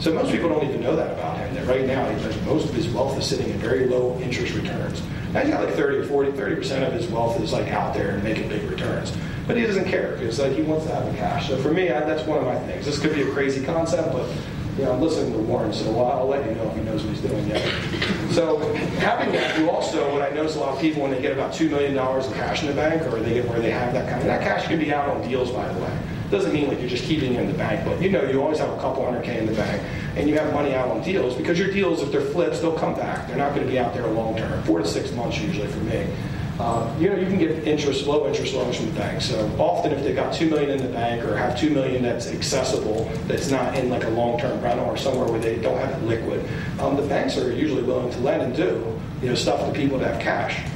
So most people don't even know that about him. That right now, most of his wealth is sitting in very low interest returns. Now he's got like 30 or 40, 30 percent of his wealth is like out there and making big returns. But he doesn't care because like, he wants to have the cash. So for me, I, that's one of my things. This could be a crazy concept, but you know, I'm listening to Warren, so I'll, I'll let you know if he knows what he's doing yet. So having that, you also, what I notice a lot of people when they get about $2 million in cash in the bank or they get where they have that kind of, that cash can be out on deals, by the way. Doesn't mean like you're just keeping it in the bank, but you know you always have a couple hundred K in the bank and you have money out on deals because your deals, if they're flips, they'll come back. They're not going to be out there long term, four to six months usually for me. Uh, you know, you can get interest, low interest loans from the bank. So often, if they've got two million in the bank or have two million that's accessible, that's not in like a long-term rental or somewhere where they don't have it liquid, um, the banks are usually willing to lend and do you know stuff to people that have cash.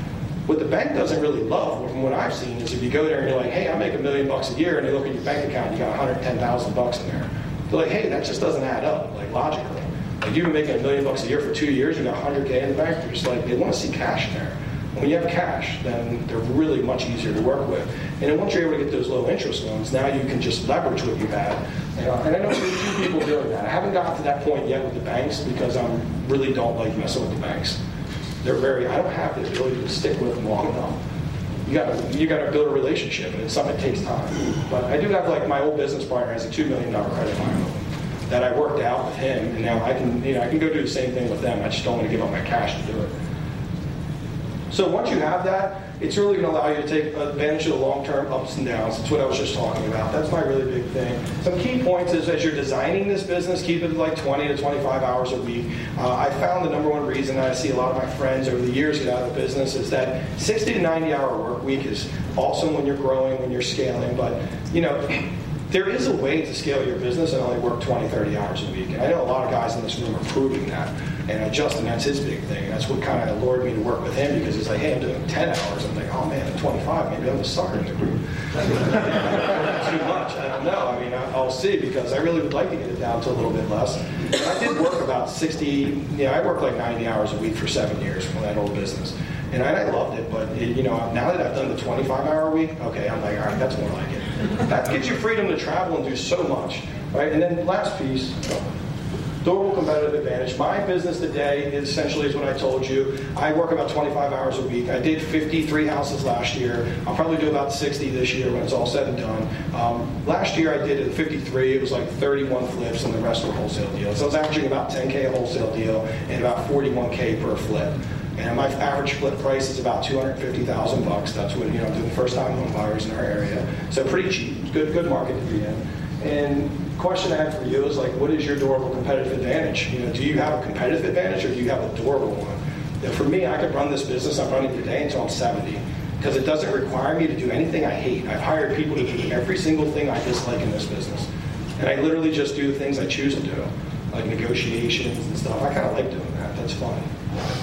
What the bank doesn't really love, from what I've seen, is if you go there and you're like, hey, I make a million bucks a year, and they look at your bank account, you got 110,000 bucks in there. They're like, hey, that just doesn't add up, like logically. Like you've been making a million bucks a year for two years, you got 100k in the bank. They're just like, they want to see cash in there. When you have cash, then they're really much easier to work with. And then once you're able to get those low interest loans, now you can just leverage what you had. And, uh, and I know a few people doing that. I haven't gotten to that point yet with the banks because I really don't like messing with the banks. They're very, I don't have the ability to stick with them long enough. You gotta, you gotta build a relationship, and it's something that takes time. But I do have like my old business partner has a two million dollar credit line that I worked out with him, and now I can, you know, I can go do the same thing with them. I just don't want to give up my cash to do it. So once you have that, it's really going to allow you to take advantage of the long-term ups and downs. That's what I was just talking about. That's my really big thing. Some key points is as you're designing this business, keep it like 20 to 25 hours a week. Uh, I found the number one reason I see a lot of my friends over the years get out of the business is that 60 to 90 hour work week is awesome when you're growing, when you're scaling, but you know, there is a way to scale your business and only work 20, 30 hours a week. And I know a lot of guys in this room are proving that. And uh, Justin, that's his big thing. That's what kind of lured me to work with him because he's like, hey, I'm doing 10 hours. I'm like, oh man, at 25, maybe I'm a sucker in the group. Too much. I don't know. I mean, I'll see because I really would like to get it down to a little bit less. And I did work about 60, yeah, I worked like 90 hours a week for seven years from that old business. And I, I loved it, but it, you know, now that I've done the 25 hour week, okay, I'm like, all right, that's more like it. That gives you freedom to travel and do so much, right? And then last piece, Durable competitive advantage. My business today is essentially is what I told you. I work about 25 hours a week. I did 53 houses last year. I'll probably do about 60 this year when it's all said and done. Um, last year I did it 53. It was like 31 flips and the rest were wholesale deals. So I was averaging about 10K a wholesale deal and about 41K per flip. And my average flip price is about 250,000 bucks. That's what, you know, doing first time home buyers in our area. So pretty cheap. Good, good market to be in. And question I have for you is like, what is your durable competitive advantage? You know, do you have a competitive advantage or do you have a durable one? And for me, I could run this business. I'm running today until I'm 70 because it doesn't require me to do anything I hate. I've hired people to do every single thing I dislike in this business. And I literally just do the things I choose to do, like negotiations and stuff. I kind of like doing that. That's fun.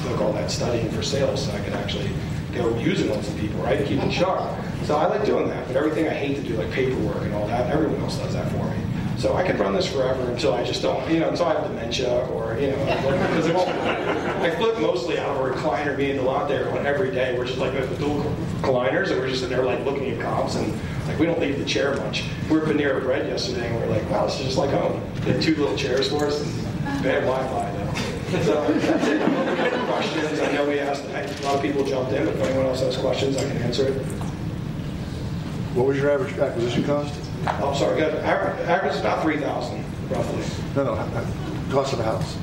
Took all that studying for sales so I can actually go using on some people, right? Keep it sharp. So I like doing that. But everything I hate to do, like paperwork and all that, everyone else does that for me. So I can run this forever until I just don't, you know, until I have dementia or, you know, because. I flip mostly out of a recliner being out there every day. We're just like with dual recliners and we're just in there like looking at comps and like we don't leave the chair much. We were at Panera Bread yesterday and we are like, wow, this is just like home. They had two little chairs for us and bad Wi-Fi though. So that's it. I'm questions. I know we asked, a lot of people jumped in, but if anyone else has questions, I can answer it.
What was your average acquisition cost?
I'm sorry. Average is about 3000 roughly.
No, no, cost of a house.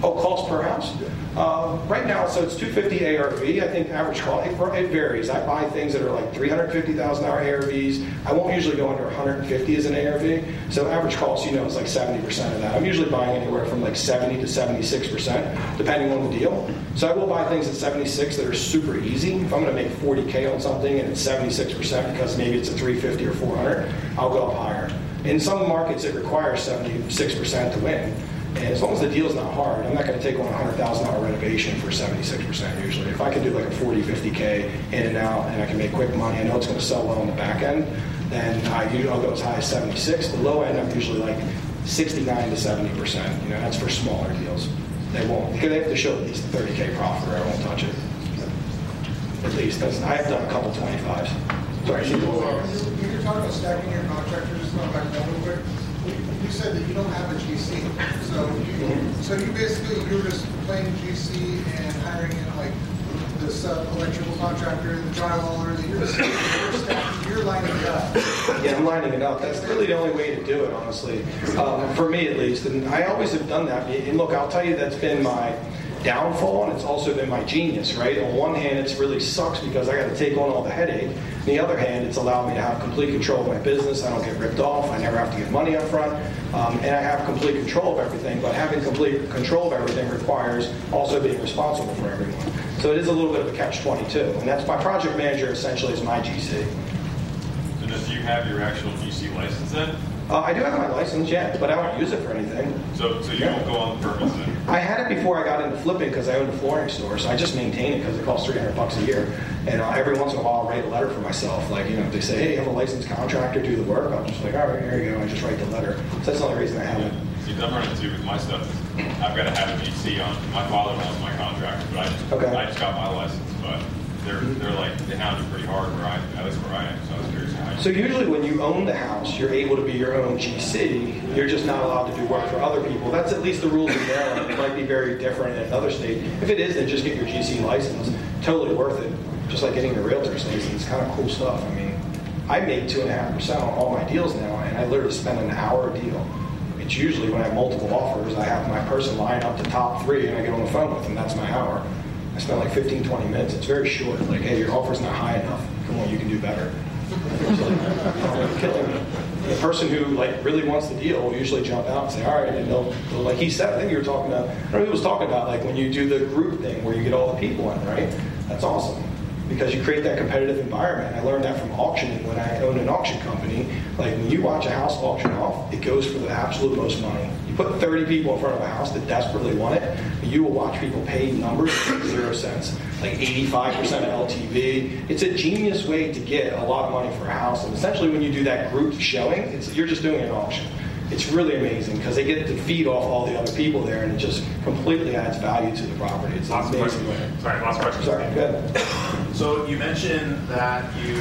Oh, cost per house? Uh, right now, so it's 250 ARV. I think average cost, it, it varies. I buy things that are like 350,000 hour ARVs. I won't usually go under 150 as an ARV. So average cost, you know, is like 70% of that. I'm usually buying anywhere from like 70 to 76%, depending on the deal. So I will buy things at 76 that are super easy. If I'm going to make 40K on something and it's 76% because maybe it's a 350 or 400, I'll go up higher. In some markets, it requires 76% to win. And as long as the deal's not hard, I'm not going to take on a hundred thousand dollar renovation for 76 percent usually. If I can do like a 40, 50k in and out, and I can make quick money, I know it's going to sell well on the back end. Then I I'll go as high as 76. The low end, I'm usually like 69 to 70 percent. You know, that's for smaller deals. They won't because they have to show at least 30k profit, or I won't touch it. At least that's I have done a couple 25s. Sorry.
When you're talking about stacking your contractors, going back real quick you said that you don't have a GC. So you, so you basically, you're just playing GC and hiring in like this electrical contractor, and the drywaller, you're, just, you're, you're lining it up.
Yeah, I'm lining it up. That's really the only way to do it, honestly. Um, for me, at least. And I always have done that. And look, I'll tell you, that's been my downfall, and it's also been my genius, right? On one hand, it's really sucks because I got to take on all the headache. On the other hand, it's allowed me to have complete control of my business. I don't get ripped off. I never have to get money up front. Um, and I have complete control of everything. But having complete control of everything requires also being responsible for everyone. So it is a little bit of a catch-22. And that's my project manager essentially is my GC.
So do you have your actual GC license then?
Uh, I do have my license, yet, but I don't use it for anything.
So, so you yeah. don't go on the permits then?
I had it before I got into flipping because I owned a flooring store, so I just maintain it because it costs 300 bucks a year. And uh, every once in a while, I'll write a letter for myself. Like, you know, if they say, hey, you have a licensed contractor, do the work, I'm just like, all right, here you go. I just write the letter. So that's the only reason I have it.
See, I'm running into with my stuff. I've got to have a GC on. My father was my contractor, but I just, okay. I just got my license. But they're they're like they hound you pretty hard where I at least where I am. So I was curious.
So usually when you own the house, you're able to be your own GC. You're just not allowed to do work for other people. That's at least the rules in Maryland. It might be very different in another state. If it is, then just get your GC license. Totally worth it. Just like getting your realtor's license. It's kind of cool stuff. I mean, I make two and a half percent on all my deals now, and I literally spend an hour a deal. It's usually when I have multiple offers, I have my person line up the top three, and I get on the phone with them. That's my hour. I spend like 15, 20 minutes. It's very short. Like, hey, your offer's not high enough. Come on, you can do better. The person who like really wants the deal will usually jump out and say, all right, and they'll, they'll like he said, I think you were talking about, I don't know who was talking about, like when you do the group thing where you get all the people in, right? That's awesome because you create that competitive environment. I learned that from auctioning when I owned an auction company. Like when you watch a house auction off, it goes for the absolute most money. You put 30 people in front of a house that desperately want it, you will watch people pay numbers zero cents, like 85% of LTV. It's a genius way to get a lot of money for a house. And essentially, when you do that group showing, you're just doing an auction. It's really amazing because they get to feed off all the other people there, and it just completely adds value to the property. It's
last
amazing.
Question. Sorry, last question.
Sorry, good.
So you mentioned that you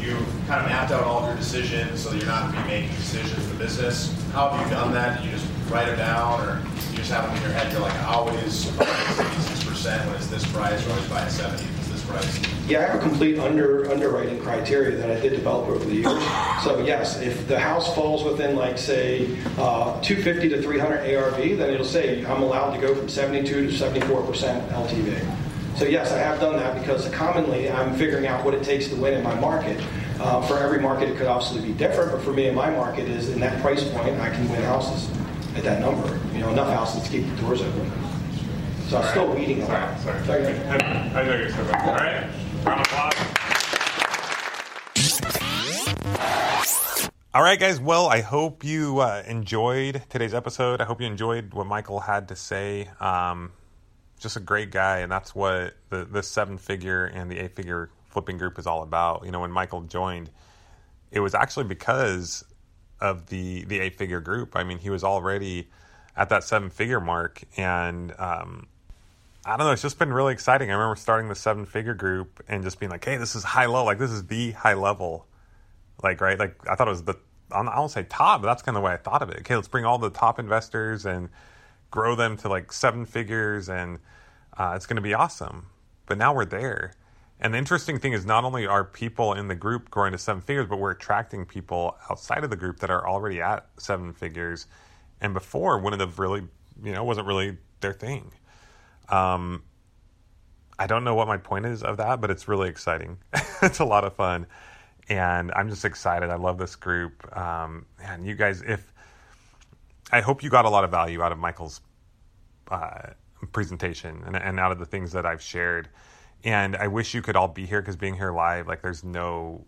you kind of mapped out all of your decisions so that you're not making decisions in the business. How have you done that? Did you just write them down, or you just have them in your head? You're like, I always six percent when it's this price, or always buy a seventy if it's this price.
Yeah, I have a complete under underwriting criteria that I did develop over the years. So yes, if the house falls within like say uh, 250 to 300 ARV, then it'll say I'm allowed to go from 72 to 74 percent LTV. So yes, I have done that because commonly I'm figuring out what it takes to win in my market. Uh, for every market, it could obviously be different, but for me, in my market, is in that price point, I can win houses at that number. You know, enough houses to keep the doors open. So I'm still weeding a lot.
Sorry, sorry. I, I know you're so bad. All right, round of applause. All right, guys. Well, I hope you uh, enjoyed today's episode. I hope you enjoyed what Michael had to say. Um, just a great guy, and that's what the the seven figure and the eight figure flipping group is all about. You know, when Michael joined, it was actually because of the the eight figure group. I mean, he was already at that seven figure mark, and um, I don't know. It's just been really exciting. I remember starting the seven figure group and just being like, "Hey, this is high low. Like this is the high level. Like right. Like I thought it was the I don't say top, but that's kind of the way I thought of it. Okay, let's bring all the top investors and grow them to like seven figures, and uh, it's going to be awesome. But now we're there. And the interesting thing is, not only are people in the group growing to seven figures, but we're attracting people outside of the group that are already at seven figures, and before wouldn't have really, you know, wasn't really their thing. Um, I don't know what my point is of that, but it's really exciting. it's a lot of fun, and I'm just excited. I love this group, um, and you guys. If I hope you got a lot of value out of Michael's uh, presentation and, and out of the things that I've shared and I wish you could all be here because being here live, like there's no,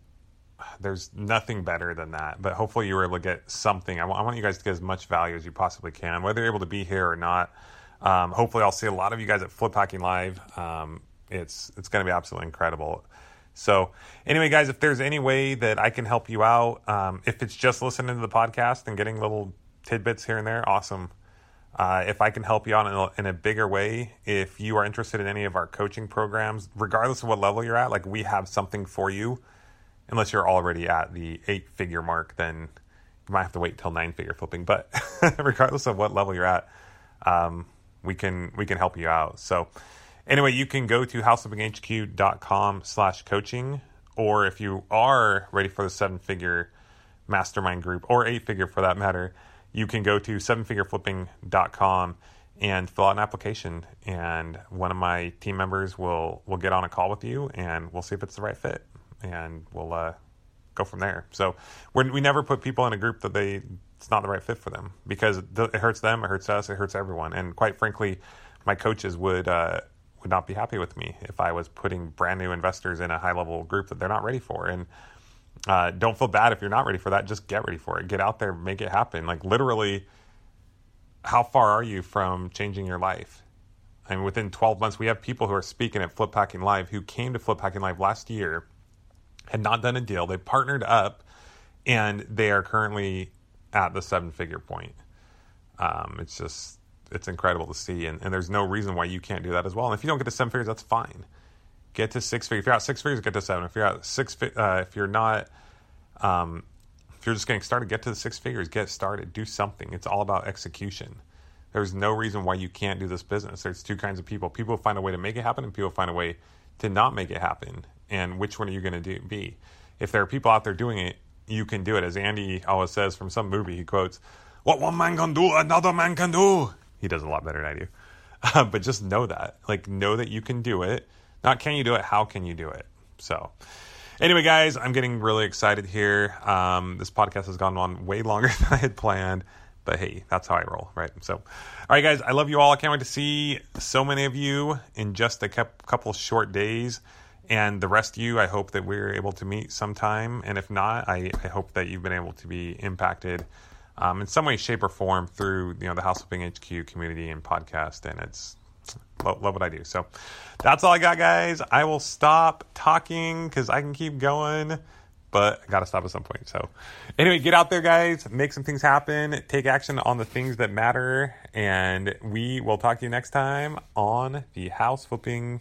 there's nothing better than that. But hopefully you were able to get something. I want, I want you guys to get as much value as you possibly can, whether you're able to be here or not. Um, hopefully I'll see a lot of you guys at Flip Hacking Live. Um, it's it's going to be absolutely incredible. So anyway, guys, if there's any way that I can help you out, um, if it's just listening to the podcast and getting little tidbits here and there, awesome. Uh, if I can help you out in a, in a, bigger way, if you are interested in any of our coaching programs, regardless of what level you're at, like we have something for you. Unless you're already at the eight figure mark, then you might have to wait till nine figure flipping. But regardless of what level you're at, um, we can we can help you out. So anyway, you can go to houseflippinghq.com slash coaching, or if you are ready for the seven figure mastermind group or eight figure for that matter you can go to sevenfigureflipping.com and fill out an application and one of my team members will will get on a call with you and we'll see if it's the right fit and we'll uh, go from there so we're, we never put people in a group that they it's not the right fit for them because it hurts them it hurts us it hurts everyone and quite frankly my coaches would uh, would not be happy with me if I was putting brand new investors in a high level group that they're not ready for and uh, don't feel bad if you're not ready for that. Just get ready for it. Get out there, make it happen. Like literally, how far are you from changing your life? I mean, within 12 months, we have people who are speaking at Flip Hacking Live who came to Flip Hacking Live last year, had not done a deal. They partnered up, and they are currently at the seven figure point. Um, it's just it's incredible to see, and, and there's no reason why you can't do that as well. And if you don't get to seven figures, that's fine get to six figures. If you're at six figures, get to seven. If you're at six, uh, if you're not, um, if you're just getting started, get to the six figures. Get started. Do something. It's all about execution. There's no reason why you can't do this business. There's two kinds of people. People find a way to make it happen, and people find a way to not make it happen. And which one are you going to? Be if there are people out there doing it, you can do it. As Andy always says from some movie, he quotes, "What one man can do, another man can do." He does a lot better than I do. Uh, but just know that, like, know that you can do it not can you do it, how can you do it? So, anyway, guys, I'm getting really excited here. Um, this podcast has gone on way longer than I had planned, but hey, that's how I roll, right? So, all right, guys, I love you all. I can't wait to see so many of you in just a couple short days. And the rest of you, I hope that we're able to meet sometime. And if not, I, I hope that you've been able to be impacted um, in some way, shape, or form through you know the House Flipping HQ community and podcast. And it's love, love what I do. So that's all I got, guys. I will stop talking because I can keep going, but I got to stop at some point. So, anyway, get out there, guys. Make some things happen. Take action on the things that matter. And we will talk to you next time on the House Flipping